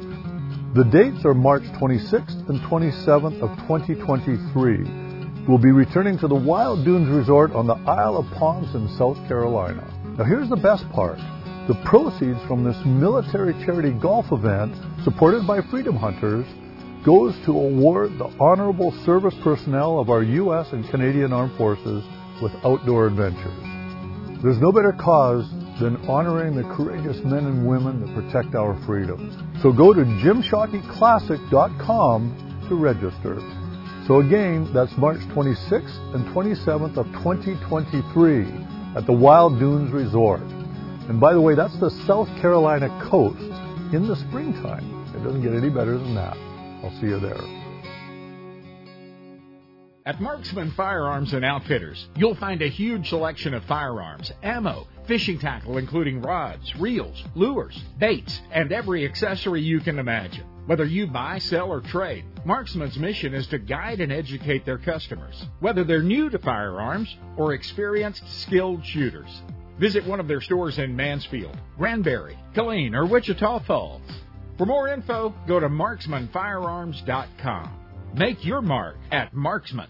The dates are March 26th and 27th of 2023. We'll be returning to the Wild Dunes Resort on the Isle of Palms in South Carolina. Now here's the best part. The proceeds from this military charity golf event, supported by Freedom Hunters, goes to award the honorable service personnel of our U.S. and Canadian Armed Forces with outdoor adventures. There's no better cause than honoring the courageous men and women that protect our freedoms. So go to jimshockeyclassic.com to register. So again, that's March 26th and 27th of 2023 at the Wild Dunes Resort. And by the way, that's the South Carolina coast in the springtime. It doesn't get any better than that. I'll see you there.
At Marksman Firearms and Outfitters, you'll find a huge selection of firearms, ammo, fishing tackle including rods, reels, lures, baits, and every accessory you can imagine. Whether you buy, sell, or trade, Marksman's mission is to guide and educate their customers, whether they're new to firearms or experienced, skilled shooters. Visit one of their stores in Mansfield, Granbury, Killeen, or Wichita Falls. For more info, go to marksmanfirearms.com. Make your mark at Marksman.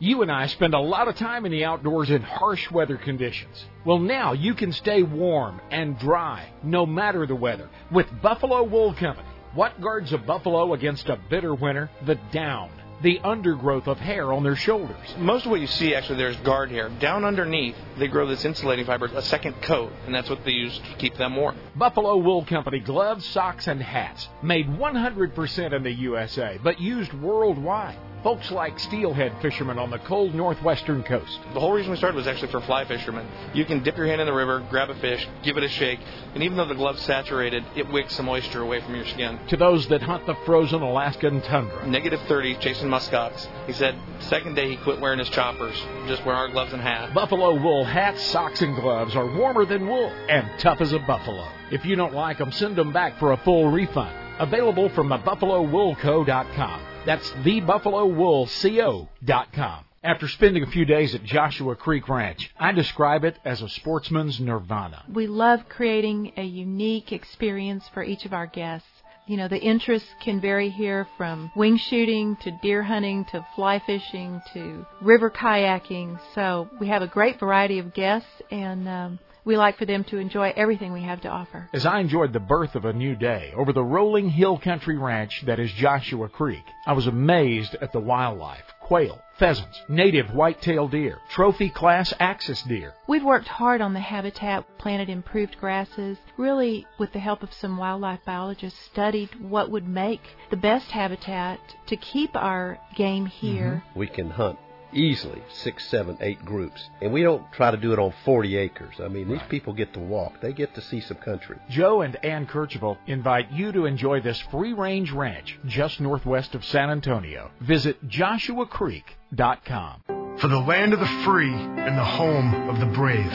You and I spend a lot of time in the outdoors in harsh weather conditions. Well, now you can stay warm and dry no matter the weather with Buffalo Wool Company. What guards a buffalo against a bitter winter? The down the undergrowth of hair on their shoulders.
Most of what you see actually there is guard hair. Down underneath, they grow this insulating fiber, a second coat, and that's what they use to keep them warm.
Buffalo Wool Company gloves, socks, and hats made 100% in the USA, but used worldwide. Folks like steelhead fishermen on the cold northwestern coast.
The whole reason we started was actually for fly fishermen. You can dip your hand in the river, grab a fish, give it a shake, and even though the glove's saturated, it wicks some moisture away from your skin.
To those that hunt the frozen Alaskan tundra.
Negative 30, chasing muskox. He said second day he quit wearing his choppers, just wear our gloves and hat.
Buffalo wool hats, socks, and gloves are warmer than wool and tough as a buffalo. If you don't like them, send them back for a full refund. Available from thebuffalowoolco.com. That's thebuffalowoolco.com. After spending a few days at Joshua Creek Ranch, I describe it as a sportsman's nirvana.
We love creating a unique experience for each of our guests. You know, the interests can vary here from wing shooting to deer hunting to fly fishing to river kayaking. So we have a great variety of guests and um, we like for them to enjoy everything we have to offer.
As I enjoyed the birth of a new day over the rolling hill country ranch that is Joshua Creek, I was amazed at the wildlife quail, pheasants, native white-tailed deer, trophy class axis deer.
We've worked hard on the habitat, planted improved grasses, really with the help of some wildlife biologists studied what would make the best habitat to keep our game here. Mm-hmm.
We can hunt easily six, seven, eight groups. And we don't try to do it on 40 acres. I mean, these people get to walk. They get to see some country.
Joe and Ann Kercheval invite you to enjoy this free-range ranch just northwest of San Antonio. Visit joshuacreek.com.
For the land of the free and the home of the brave.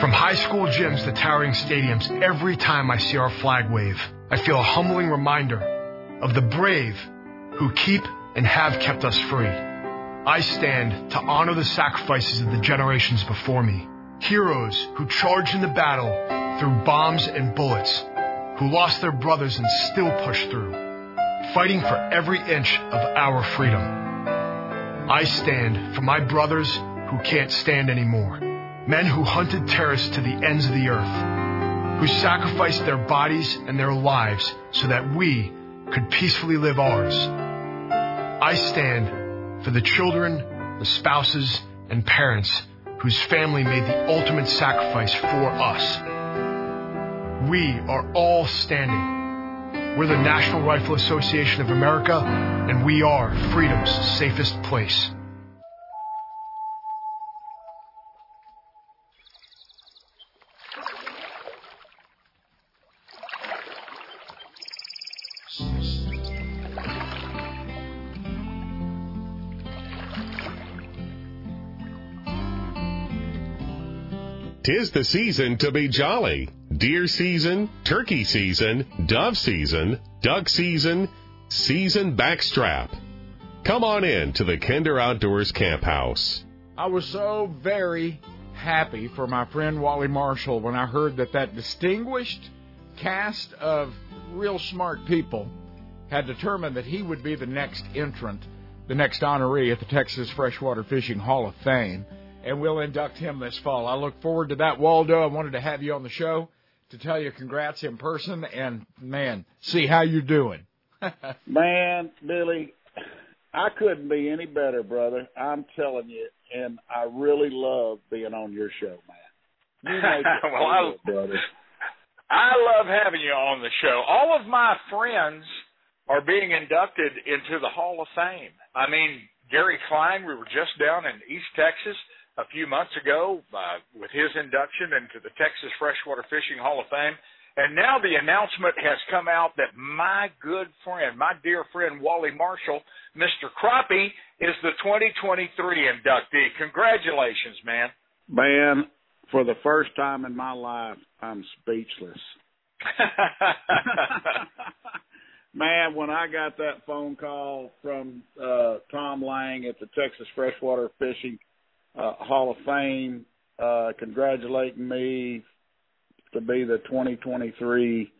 From high school gyms to towering stadiums, every time I see our flag wave, I feel a humbling reminder of the brave who keep and have kept us free. I stand to honor the sacrifices of the generations before me. Heroes who charged in the battle through bombs and bullets, who lost their brothers and still pushed through, fighting for every inch of our freedom. I stand for my brothers who can't stand anymore. Men who hunted terrorists to the ends of the earth, who sacrificed their bodies and their lives so that we could peacefully live ours. I stand for the children, the spouses, and parents whose family made the ultimate sacrifice for us. We are all standing. We're the National Rifle Association of America, and we are freedom's safest place.
Tis the season to be jolly. Deer season, turkey season, dove season, duck season, season backstrap. Come on in to the Kinder Outdoors Camp House.
I was so very happy for my friend Wally Marshall when I heard that that distinguished cast of real smart people had determined that he would be the next entrant, the next honoree at the Texas Freshwater Fishing Hall of Fame and we'll induct him this fall. I look forward to that, Waldo. I wanted to have you on the show to tell you congrats in person and man, see how you're doing.
man, Billy, I couldn't be any better, brother. I'm telling you, and I really love being on your show, man. You make it
well, I,
brother.
I love having you on the show. All of my friends are being inducted into the Hall of Fame. I mean, Gary Klein, we were just down in East Texas a few months ago uh, with his induction into the Texas Freshwater Fishing Hall of Fame. And now the announcement has come out that my good friend, my dear friend Wally Marshall, Mr. Crappie, is the 2023 inductee. Congratulations, man.
Man, for the first time in my life, I'm speechless. man, when I got that phone call from uh, Tom Lang at the Texas Freshwater Fishing uh, Hall of Fame, uh, congratulating me to be the 2023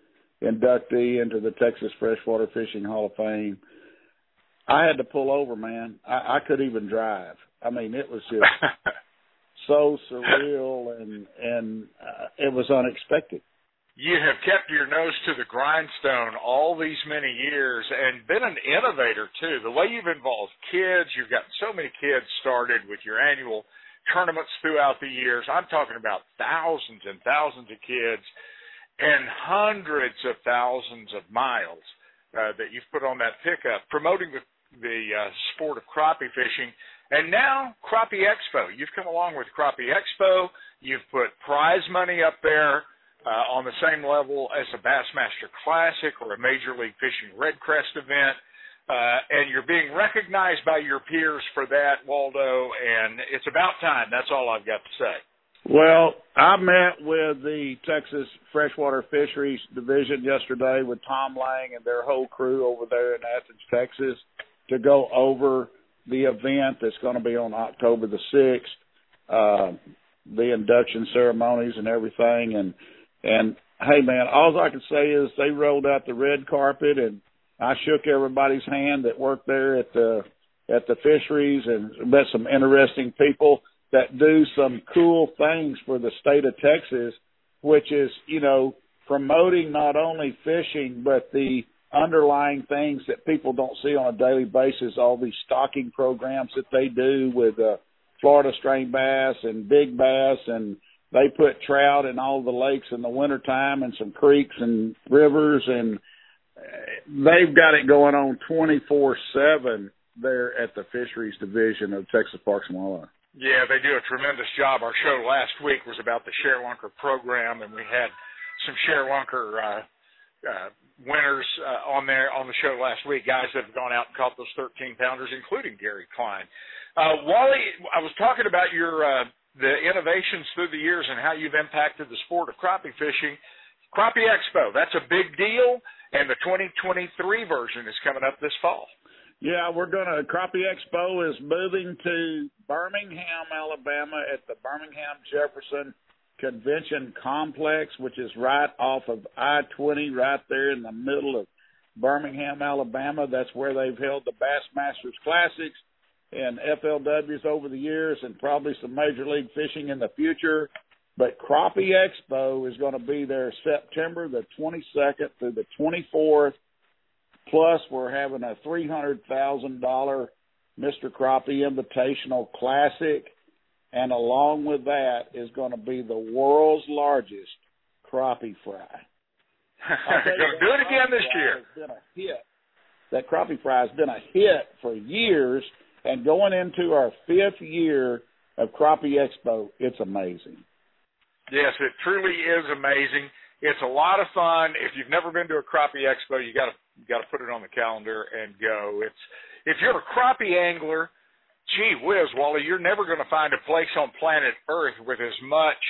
inductee into the Texas Freshwater Fishing Hall of Fame. I had to pull over, man. I, I couldn't even drive. I mean, it was just so surreal and and uh, it was unexpected.
You have kept your nose to the grindstone all these many years and been an innovator too. The way you've involved kids, you've gotten so many kids started with your annual tournaments throughout the years. I'm talking about thousands and thousands of kids and hundreds of thousands of miles uh, that you've put on that pickup promoting the, the uh, sport of crappie fishing. And now Crappie Expo. You've come along with Crappie Expo. You've put prize money up there uh, on the same level as a Bassmaster Classic or a Major League Fishing REDCREST event. Uh, and you're being recognized by your peers for that, Waldo, and it's about time. That's all I've got to say.
Well, I met with the Texas Freshwater Fisheries Division yesterday with Tom Lang and their whole crew over there in Athens, Texas, to go over the event that's going to be on October the 6th, uh, the induction ceremonies and everything. And and hey, man, all I can say is they rolled out the red carpet, and I shook everybody's hand that worked there at the at the fisheries, and met some interesting people that do some cool things for the state of Texas, which is you know promoting not only fishing but the underlying things that people don't see on a daily basis. All these stocking programs that they do with uh, Florida strain bass and big bass and they put trout in all the lakes in the wintertime and some creeks and rivers and they've got it going on 24/7 there at the fisheries division of Texas Parks and Wildlife.
Yeah, they do a tremendous job. Our show last week was about the ShareLunker program, and we had some ShareLunker uh, uh, winners uh, on there on the show last week. Guys that have gone out and caught those 13 pounders, including Gary Klein. Uh, Wally, I was talking about your uh, the innovations through the years and how you've impacted the sport of crappie fishing. Crappie Expo, that's a big deal, and the 2023 version is coming up this fall.
Yeah, we're going to, Crappie Expo is moving to Birmingham, Alabama at the Birmingham Jefferson Convention Complex, which is right off of I 20, right there in the middle of Birmingham, Alabama. That's where they've held the Bassmasters Classics and FLWs over the years and probably some Major League Fishing in the future. But Crappie Expo is going to be there September the 22nd through the 24th. Plus, we're having a $300,000 Mr. Crappie Invitational Classic. And along with that is going to be the world's largest crappie fry.
To do it again this year.
Has been a hit. That crappie fry has been a hit for years, and going into our fifth year of Crappie Expo, it's amazing.
Yes, it truly is amazing. It's a lot of fun. If you've never been to a crappie expo, you got to got to put it on the calendar and go. It's if you're a crappie angler, gee whiz, Wally, you're never going to find a place on planet Earth with as much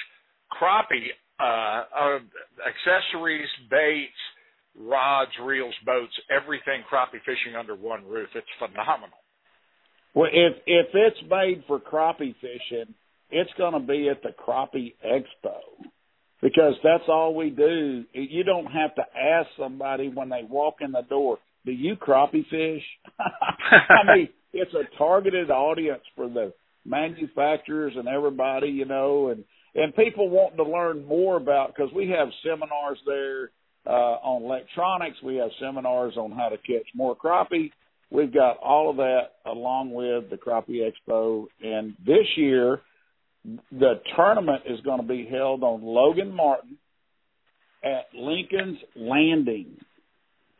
crappie uh, uh, accessories, baits, rods, reels, boats, everything crappie fishing under one roof. It's phenomenal.
Well, if if it's made for crappie fishing, it's going to be at the Crappie Expo because that's all we do. You don't have to ask somebody when they walk in the door, "Do you crappie fish?" I mean, it's a targeted audience for the manufacturers and everybody, you know, and and people want to learn more about because we have seminars there uh, on electronics. We have seminars on how to catch more crappie. We've got all of that along with the Crappie Expo, and this year the tournament is going to be held on Logan Martin at Lincoln's Landing.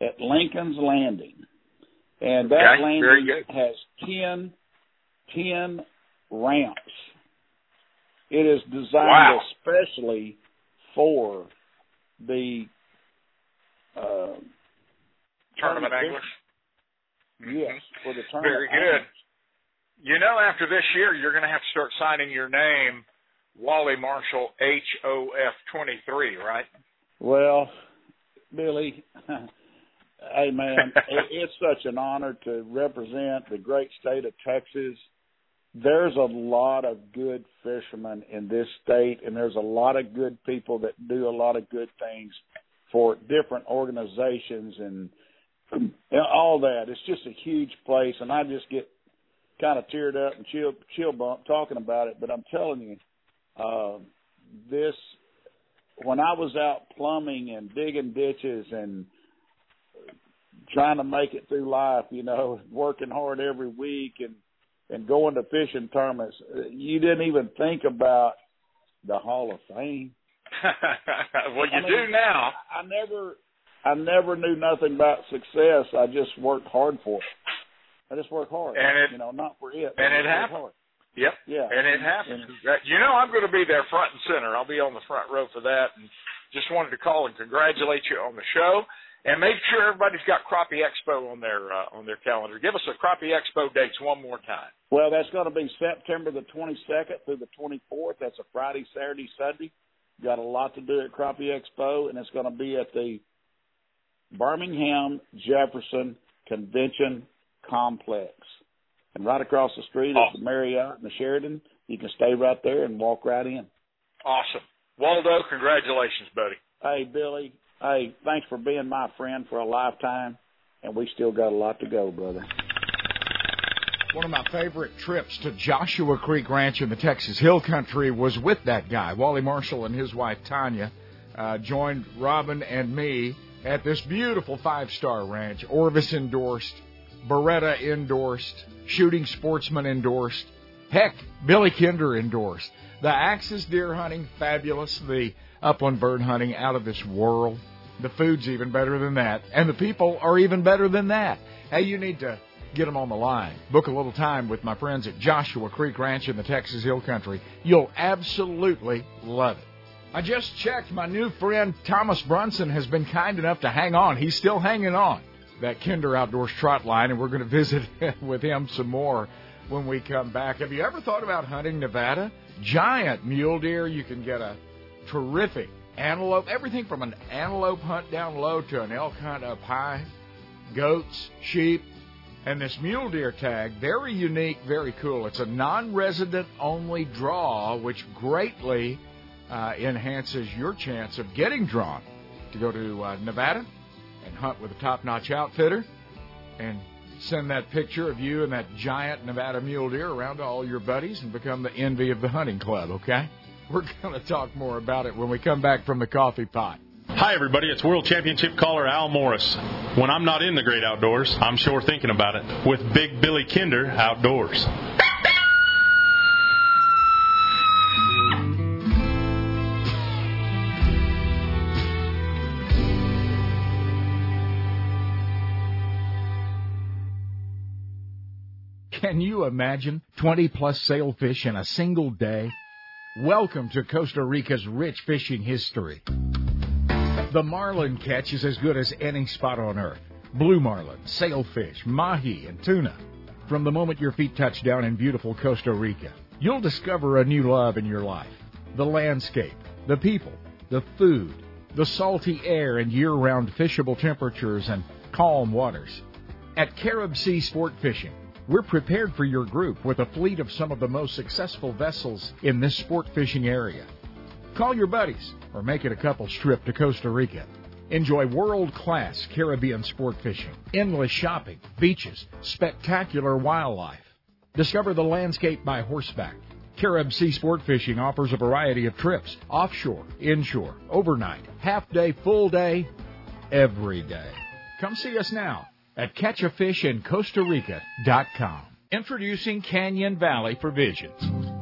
At Lincoln's Landing. And that
Okay,
landing has 10, 10 ramps. It is designed
Wow.
especially for the uh,
Tournament anglers.
Yes, mm-hmm. for the tournament.
Very good. You know, after this year, you're going to have to start signing your name, Wally Marshall HOF 23, right?
Well, Billy, hey man, it, it's such an honor to represent the great state of Texas. There's a lot of good fishermen in this state, and there's a lot of good people that do a lot of good things for different organizations and all that. It's just a huge place, and I just get kind of teared up and chill chill bump talking about it. But I'm telling you, uh, this when I was out plumbing and digging ditches and trying to make it through life, you know, working hard every week and and going to fishing tournaments, you didn't even think about the Hall of Fame.
well, you
I mean,
do now.
I never, I never knew nothing about success. I just worked hard for it. I just worked hard,
And it-
you know, not for it.
and it happened. Yep.
Yeah.
And it happens. You know, I'm going to be there front and center. I'll be on the front row for that. And just wanted to call and congratulate you on the show. And make sure everybody's got Crappie Expo on their uh, on their calendar. Give us a Crappie Expo dates one more time.
Well, that's going to be September the 22nd through the 24th. That's a Friday, Saturday, Sunday. Got a lot to do at Crappie Expo, and it's going to be at the Birmingham Jefferson Convention Complex. And right across the street is the Marriott and the Sheraton. You can stay right there and walk right in.
Awesome. Waldo, congratulations, buddy.
Hey, Billy. Hey, thanks for being my friend for a lifetime. And we still got a lot to go, brother.
One of my favorite trips to Joshua Creek Ranch in the Texas Hill Country was with that guy, Wally Marshall, and his wife Tanya. Uh, joined Robin and me at this beautiful five-star ranch. Orvis endorsed, Beretta endorsed, Shooting Sportsman endorsed. Heck, Billy Kinder endorsed. The Axis deer hunting, fabulous. The upland bird hunting, out of this world. The food's even better than that. And the people are even better than that. Hey, you need to get them on the line. Book a little time with my friends at Joshua Creek Ranch in the Texas Hill Country. You'll absolutely love it. I just checked. My new friend Thomas Brunson has been kind enough to hang on. He's still hanging on. That Kinder Outdoors Trot line, and we're going to visit with him some more when we come back. Have you ever thought about hunting Nevada? Giant mule deer, you can get a terrific antelope, everything from an antelope hunt down low to an elk hunt up high, goats, sheep, and this mule deer tag, very unique, very cool. It's a non resident only draw, which greatly uh, enhances your chance of getting drawn to go to uh, Nevada and hunt with a top notch outfitter and send that picture of you and that giant Nevada mule deer around to all your buddies and become the envy of the hunting club, okay? We're going to talk more about it when we come back from the coffee pot.
Hi, everybody. It's World Championship caller Al Morris. When I'm not in the great outdoors, I'm sure thinking about it with Big Billy Kinder Outdoors.
Can you imagine 20 plus sailfish in a single day? Welcome to Costa Rica's rich fishing history. The marlin catch is as good as any spot on earth. Blue marlin, sailfish, mahi, and tuna. From the moment your feet touch down in beautiful Costa Rica, you'll discover a new love in your life. The landscape, the people, the food, the salty air and year-round fishable temperatures and calm waters. At Carib Sea Sport Fishing, we're prepared for your group with a fleet of some of the most successful vessels in this sport fishing area. Call your buddies or make it a couple's trip to Costa Rica. Enjoy world class Caribbean sport fishing, endless shopping, beaches, spectacular wildlife. Discover the landscape by horseback. Carib Sea Sport Fishing offers a variety of trips offshore, inshore, overnight, half day, full day, every day. Come see us now at catchafishincostarica.com. Introducing Canyon Valley Provisions.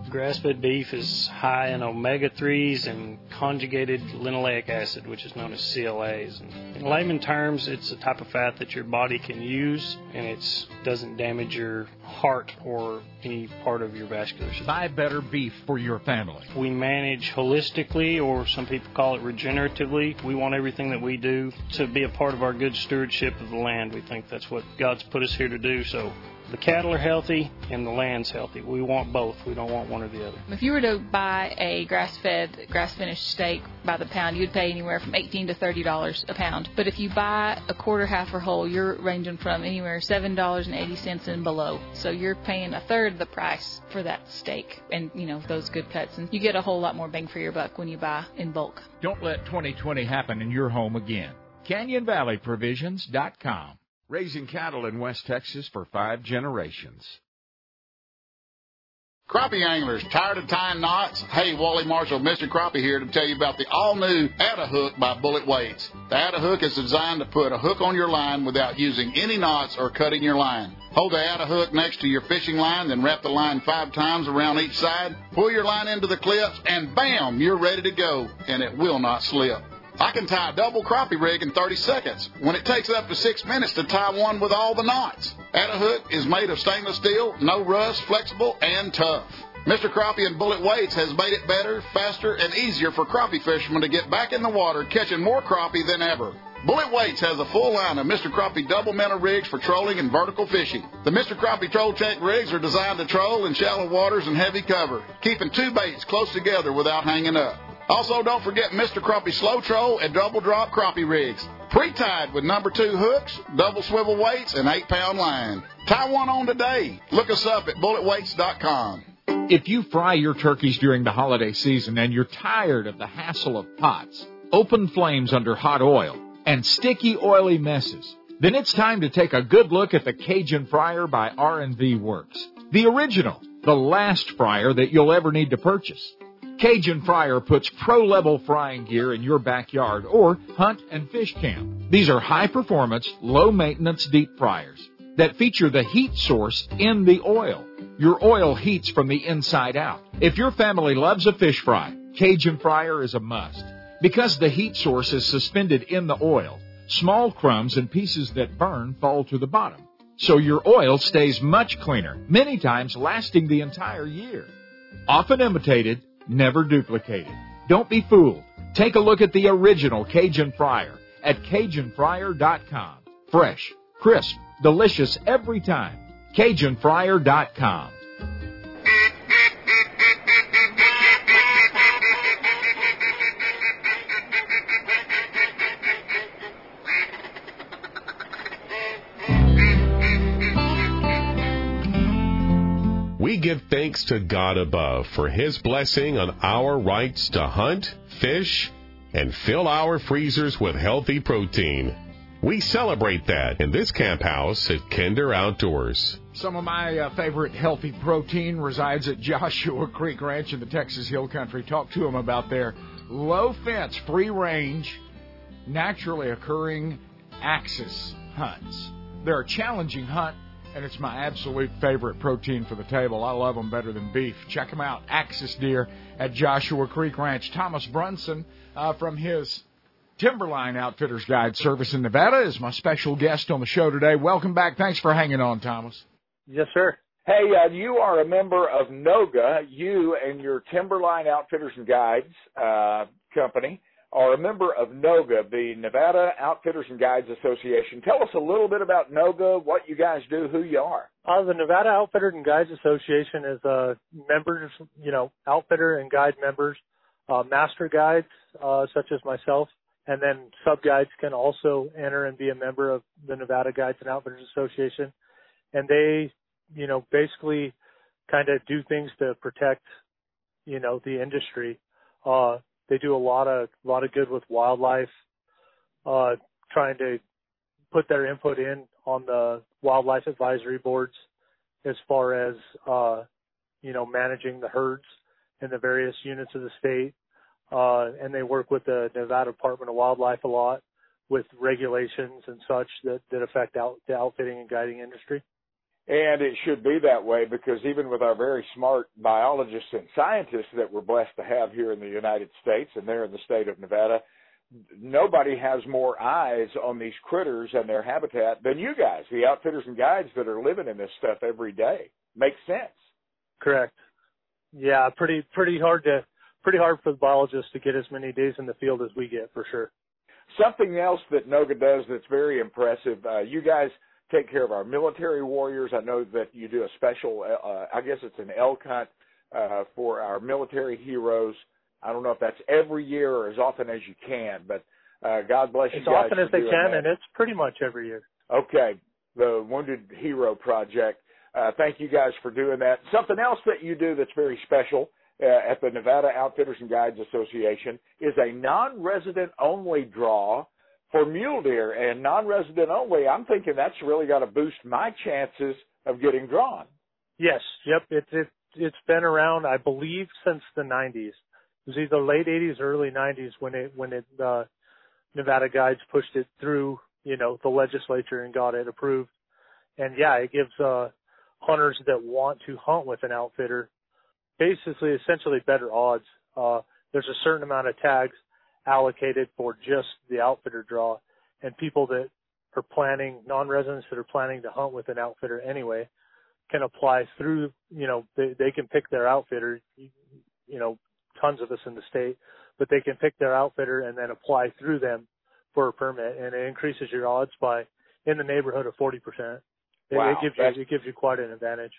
Grass fed beef is high in omega 3s and conjugated linoleic acid, which is known as CLAs. In layman terms, it's a type of fat that your body can use and it doesn't damage your heart or any part of your vascular system.
Buy better beef for your family.
We manage holistically, or some people call it regeneratively. We want everything that we do to be a part of our good stewardship of the land. We think that's what God's put us here to do. So the cattle are healthy and the land's healthy. We want both. We don't want one or the other.
If you were to buy a grass-fed, grass-finished steak by the pound, you'd pay anywhere from eighteen to thirty dollars a pound. But if you buy a quarter, half, or whole, you're ranging from anywhere seven dollars and eighty cents and below. So you're paying a third of the price for that steak, and you know those good cuts, and you get a whole lot more bang for your buck when you buy in bulk.
Don't let 2020 happen in your home again. CanyonValleyProvisions.com. Raising cattle in West Texas for five generations.
Crappie anglers, tired of tying knots? Hey, Wally Marshall, Mr. Crappie here to tell you about the all-new Atta Hook by Bullet Weights. The Atta Hook is designed to put a hook on your line without using any knots or cutting your line. Hold the Atta Hook next to your fishing line, then wrap the line five times around each side. Pull your line into the clips, and bam, you're ready to go, and it will not slip. I can tie a double crappie rig in 30 seconds when it takes up to six minutes to tie one with all the knots. Atta Hook is made of stainless steel, no rust, flexible, and tough. Mr. Crappie and Bullet Weights has made it better, faster, and easier for crappie fishermen to get back in the water catching more crappie than ever. Bullet Weights has a full line of Mr. Crappie double minnow rigs for trolling and vertical fishing. The Mr. Crappie Troll Check rigs are designed to troll in shallow waters and heavy cover, keeping two baits close together without hanging up. Also, don't forget Mr. Crappie Slow Troll and Double Drop Crappie Rigs. Pre-tied with number two hooks, double swivel weights, and eight pound line. Tie one on today. Look us up at bulletweights.com.
If you fry your turkeys during the holiday season and you're tired of the hassle of pots, open flames under hot oil, and sticky oily messes, then it's time to take a good look at the Cajun Fryer by R&V Works. The original, the last fryer that you'll ever need to purchase. Cajun Fryer puts pro level frying gear in your backyard or hunt and fish camp. These are high performance, low maintenance deep fryers that feature the heat source in the oil. Your oil heats from the inside out. If your family loves a fish fry, Cajun Fryer is a must. Because the heat source is suspended in the oil, small crumbs and pieces that burn fall to the bottom. So your oil stays much cleaner, many times lasting the entire year. Often imitated, never duplicated. Don't be fooled. Take a look at the original Cajun Fryer at CajunFryer.com. Fresh, crisp, delicious every time. CajunFryer.com.
give thanks to God above for His blessing on our rights to hunt, fish, and fill our freezers with healthy protein. We celebrate that in this camp house at Kinder Outdoors.
Some of my uh, favorite healthy protein resides at Joshua Creek Ranch in the Texas Hill Country. Talk to them about their low fence, free range, naturally occurring axis hunts. They're a challenging hunt, and it's my absolute favorite protein for the table. I love them better than beef. Check them out, Axis Deer at Joshua Creek Ranch. Thomas Brunson uh, from his Timberline Outfitters Guide service in Nevada is my special guest on the show today. Welcome back. Thanks for hanging on, Thomas.
Yes, sir.
Hey, uh, you are a member of NOGA. You and your Timberline Outfitters and Guides uh, company are a member of NOGA, the Nevada Outfitters and Guides Association. Tell us a little bit about NOGA, what you guys do, who you are.
Uh, the Nevada Outfitters and Guides Association is uh, members, you know, outfitter and guide members, uh, master guides uh, such as myself, and then sub guides can also enter and be a member of the Nevada Guides and Outfitters Association. And they, you know, basically kind of do things to protect, you know, the industry. Uh, they do a lot of a lot of good with wildlife, uh, trying to put their input in on the wildlife advisory boards as far as uh, you know managing the herds in the various units of the state, uh, and they work with the Nevada Department of Wildlife a lot with regulations and such that that affect out, the outfitting and guiding industry.
And it should be that way because even with our very smart biologists and scientists that we're blessed to have here in the United States and they're in the state of Nevada, nobody has more eyes on these critters and their habitat than you guys, the outfitters and guides that are living in this stuff every day. Makes sense.
Correct. Yeah, pretty pretty hard to pretty hard for the biologists to get as many days in the field as we get for sure.
Something else that Noga does that's very impressive. Uh, you guys take care of our military warriors. I know that you do a special, uh, I guess it's an elk hunt uh, for our military heroes. I don't know if that's every year or as often as you can, but uh, God bless you
as
guys.
As often as they can,
that.
and it's pretty much every year.
Okay, the Wounded Hero Project. Uh, thank you guys for doing that. Something else that you do that's very special uh, at the Nevada Outfitters and Guides Association is a non-resident only draw for mule deer and non-resident only, I'm thinking that's really got to boost my chances of getting drawn.
Yes, yep. It's it, it's been around, I believe, since the 90s. It was either late 80s, or early 90s when it when it uh, Nevada Guides pushed it through, you know, the legislature and got it approved. And yeah, it gives uh, hunters that want to hunt with an outfitter basically essentially better odds. Uh, there's a certain amount of tags allocated for just the outfitter draw and people that are planning non-residents that are planning to hunt with an outfitter anyway can apply through you know they they can pick their outfitter you know tons of us in the state but they can pick their outfitter and then apply through them for a permit and it increases your odds by in the neighborhood of 40%.
Wow,
it gives you it gives you quite an advantage.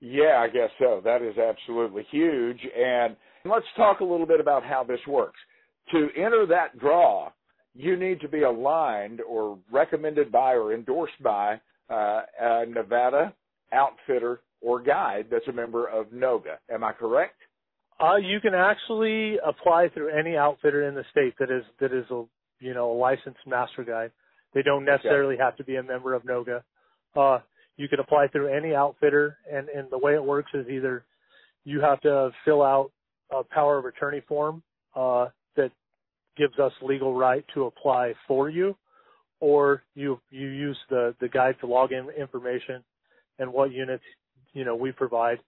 Yeah, I guess so. That is absolutely huge and let's talk a little bit about how this works to enter that draw, you need to be aligned or recommended by or endorsed by uh, a Nevada outfitter or guide that's a member of NOGA. Am I correct?
Uh, you can actually apply through any outfitter in the state that is that is a you know a licensed master guide. They don't necessarily okay. have to be a member of NOGA. Uh, you can apply through any outfitter, and and the way it works is either you have to fill out a power of attorney form uh, gives us legal right to apply for you, or you you use the the guide to log in information and what units you know we provide,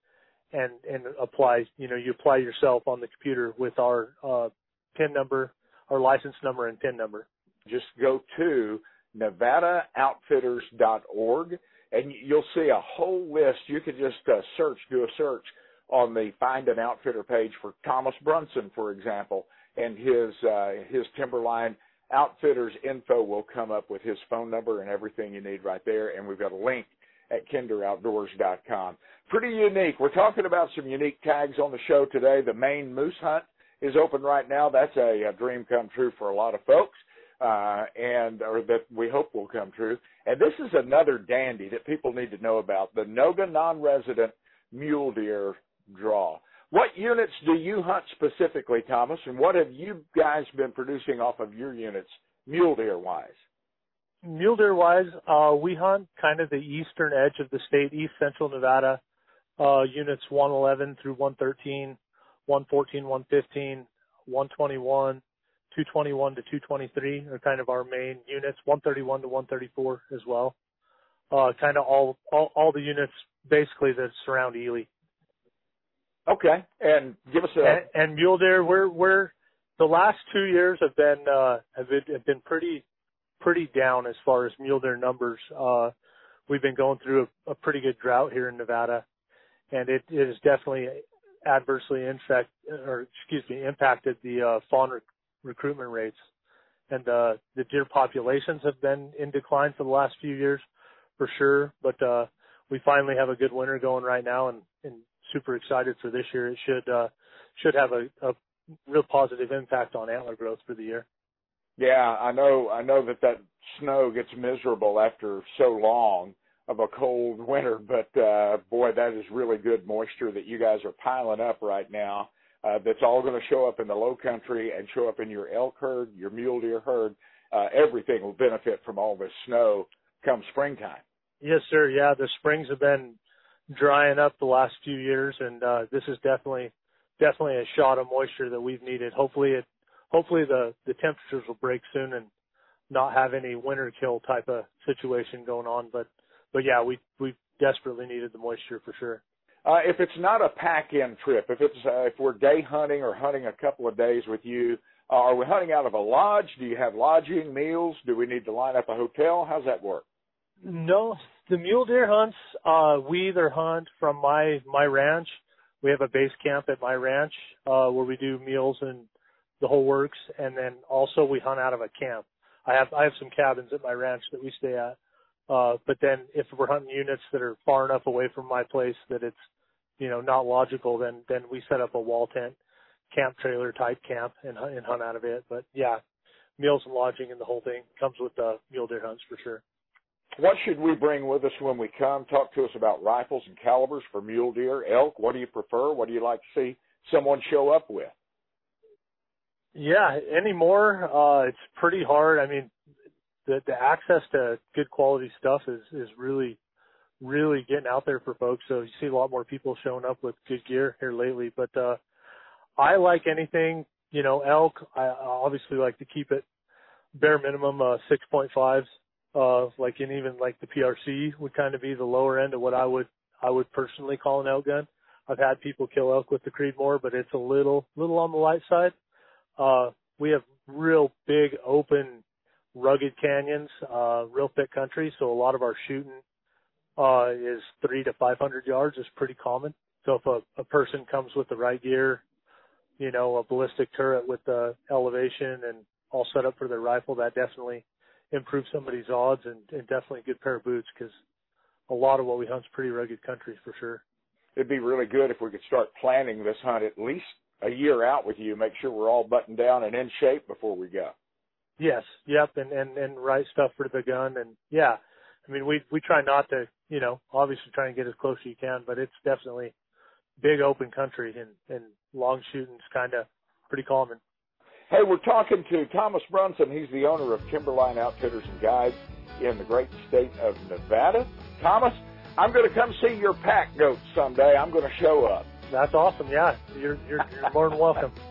and and apply you know you apply yourself on the computer with our uh, PIN number, our license number and PIN number.
Just go to NevadaOutfitters.org and you'll see a whole list. You can just uh, search, do a search on the Find an Outfitter page for Thomas Brunson, for example, and his uh, his Timberline Outfitters info will come up with his phone number and everything you need right there. And we've got a link at kinderoutdoors.com. Pretty unique. We're talking about some unique tags on the show today. The Maine Moose Hunt is open right now. That's a, a dream come true for a lot of folks. Uh, and or that we hope will come true. And this is another dandy that people need to know about. The Noga non-resident mule deer draw. What units do you hunt specifically, Thomas, and what have you guys been producing off of your units, mule deer wise?
Mule deer wise, uh, we hunt kind of the eastern edge of the state, east central Nevada, uh, units 111 through 113, 114, 115, 121, 221 to 223 are kind of our main units, 131 to 134 as well. Uh, kind of all, all, all the units basically that surround Ely.
Okay, and give us a
and, and mule deer. We're we're the last two years have been uh, have been, have been pretty pretty down as far as mule deer numbers. Uh, we've been going through a, a pretty good drought here in Nevada, and it, it has definitely adversely infect or excuse me impacted the uh, fawn rec- recruitment rates. And uh, the deer populations have been in decline for the last few years, for sure. But uh, we finally have a good winter going right now, and, and super excited for this year. It should uh, should have a, a real positive impact on antler growth for the year.
Yeah, I know. I know that that snow gets miserable after so long of a cold winter, but uh, boy, that is really good moisture that you guys are piling up right now. Uh, that's all going to show up in the low country and show up in your elk herd, your mule deer herd. Uh, everything will benefit from all this snow come springtime.
Yes, sir. Yeah, the springs have been drying up the last few years, and uh, this is definitely definitely a shot of moisture that we've needed. Hopefully, it hopefully the the temperatures will break soon and not have any winter kill type of situation going on. But but yeah, we we desperately needed the moisture for sure.
Uh, if it's not a pack-in trip, if it's uh, if we're day hunting or hunting a couple of days with you, uh, are we hunting out of a lodge? Do you have lodging, meals? Do we need to line up a hotel? How's that work?
No, the mule deer hunts, uh, we either hunt from my my ranch. We have a base camp at my ranch uh, where we do meals and the whole works, and then also we hunt out of a camp. I have I have some cabins at my ranch that we stay at. Uh, but then if we're hunting units that are far enough away from my place that it's, you know, not logical, then, then we set up a wall tent, camp trailer type camp and, and hunt out of it. But yeah, meals and lodging and the whole thing comes with the mule deer hunts for sure.
What should we bring with us when we come? Talk to us about rifles and calibers for mule deer, elk. What do you prefer? What do you like to see someone show up with?
Yeah, anymore, uh, it's pretty hard. I mean, the the access to good quality stuff is is really really getting out there for folks. So you see a lot more people showing up with good gear here lately. But uh I like anything, you know, elk. I obviously like to keep it bare minimum uh 6.5s. Uh like and even like the PRC would kind of be the lower end of what I would I would personally call an elk gun. I've had people kill elk with the Creedmoor, but it's a little little on the light side. Uh we have real big open rugged canyons, uh, real thick country. So a lot of our shooting, uh, is three to 500 yards is pretty common. So if a, a person comes with the right gear, you know, a ballistic turret with the elevation and all set up for their rifle, that definitely improves somebody's odds and, and definitely a good pair of boots because a lot of what we hunt is pretty rugged country for sure.
It'd be really good if we could start planning this hunt at least a year out with you, make sure we're all buttoned down and in shape before we go.
Yes, yep, and and and right stuff for the gun, and yeah, I mean we we try not to, you know, obviously try and get as close as you can, but it's definitely big open country and and long shooting's kind of pretty common.
Hey, we're talking to Thomas Brunson. He's the owner of Timberline Outfitters and Guides in the great state of Nevada. Thomas, I'm going to come see your pack goats someday. I'm going to show up.
That's awesome. Yeah, you're you're, you're more than welcome.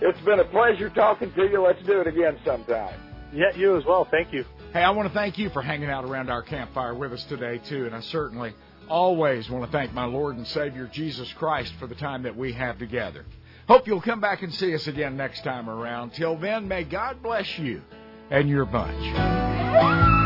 It's been a pleasure talking to you. Let's do it again sometime.
Yeah, you as well. Thank you.
Hey, I want to thank you for hanging out around our campfire with us today, too. And I certainly always want to thank my Lord and Savior Jesus Christ for the time that we have together. Hope you'll come back and see us again next time around. Till then, may God bless you and your bunch.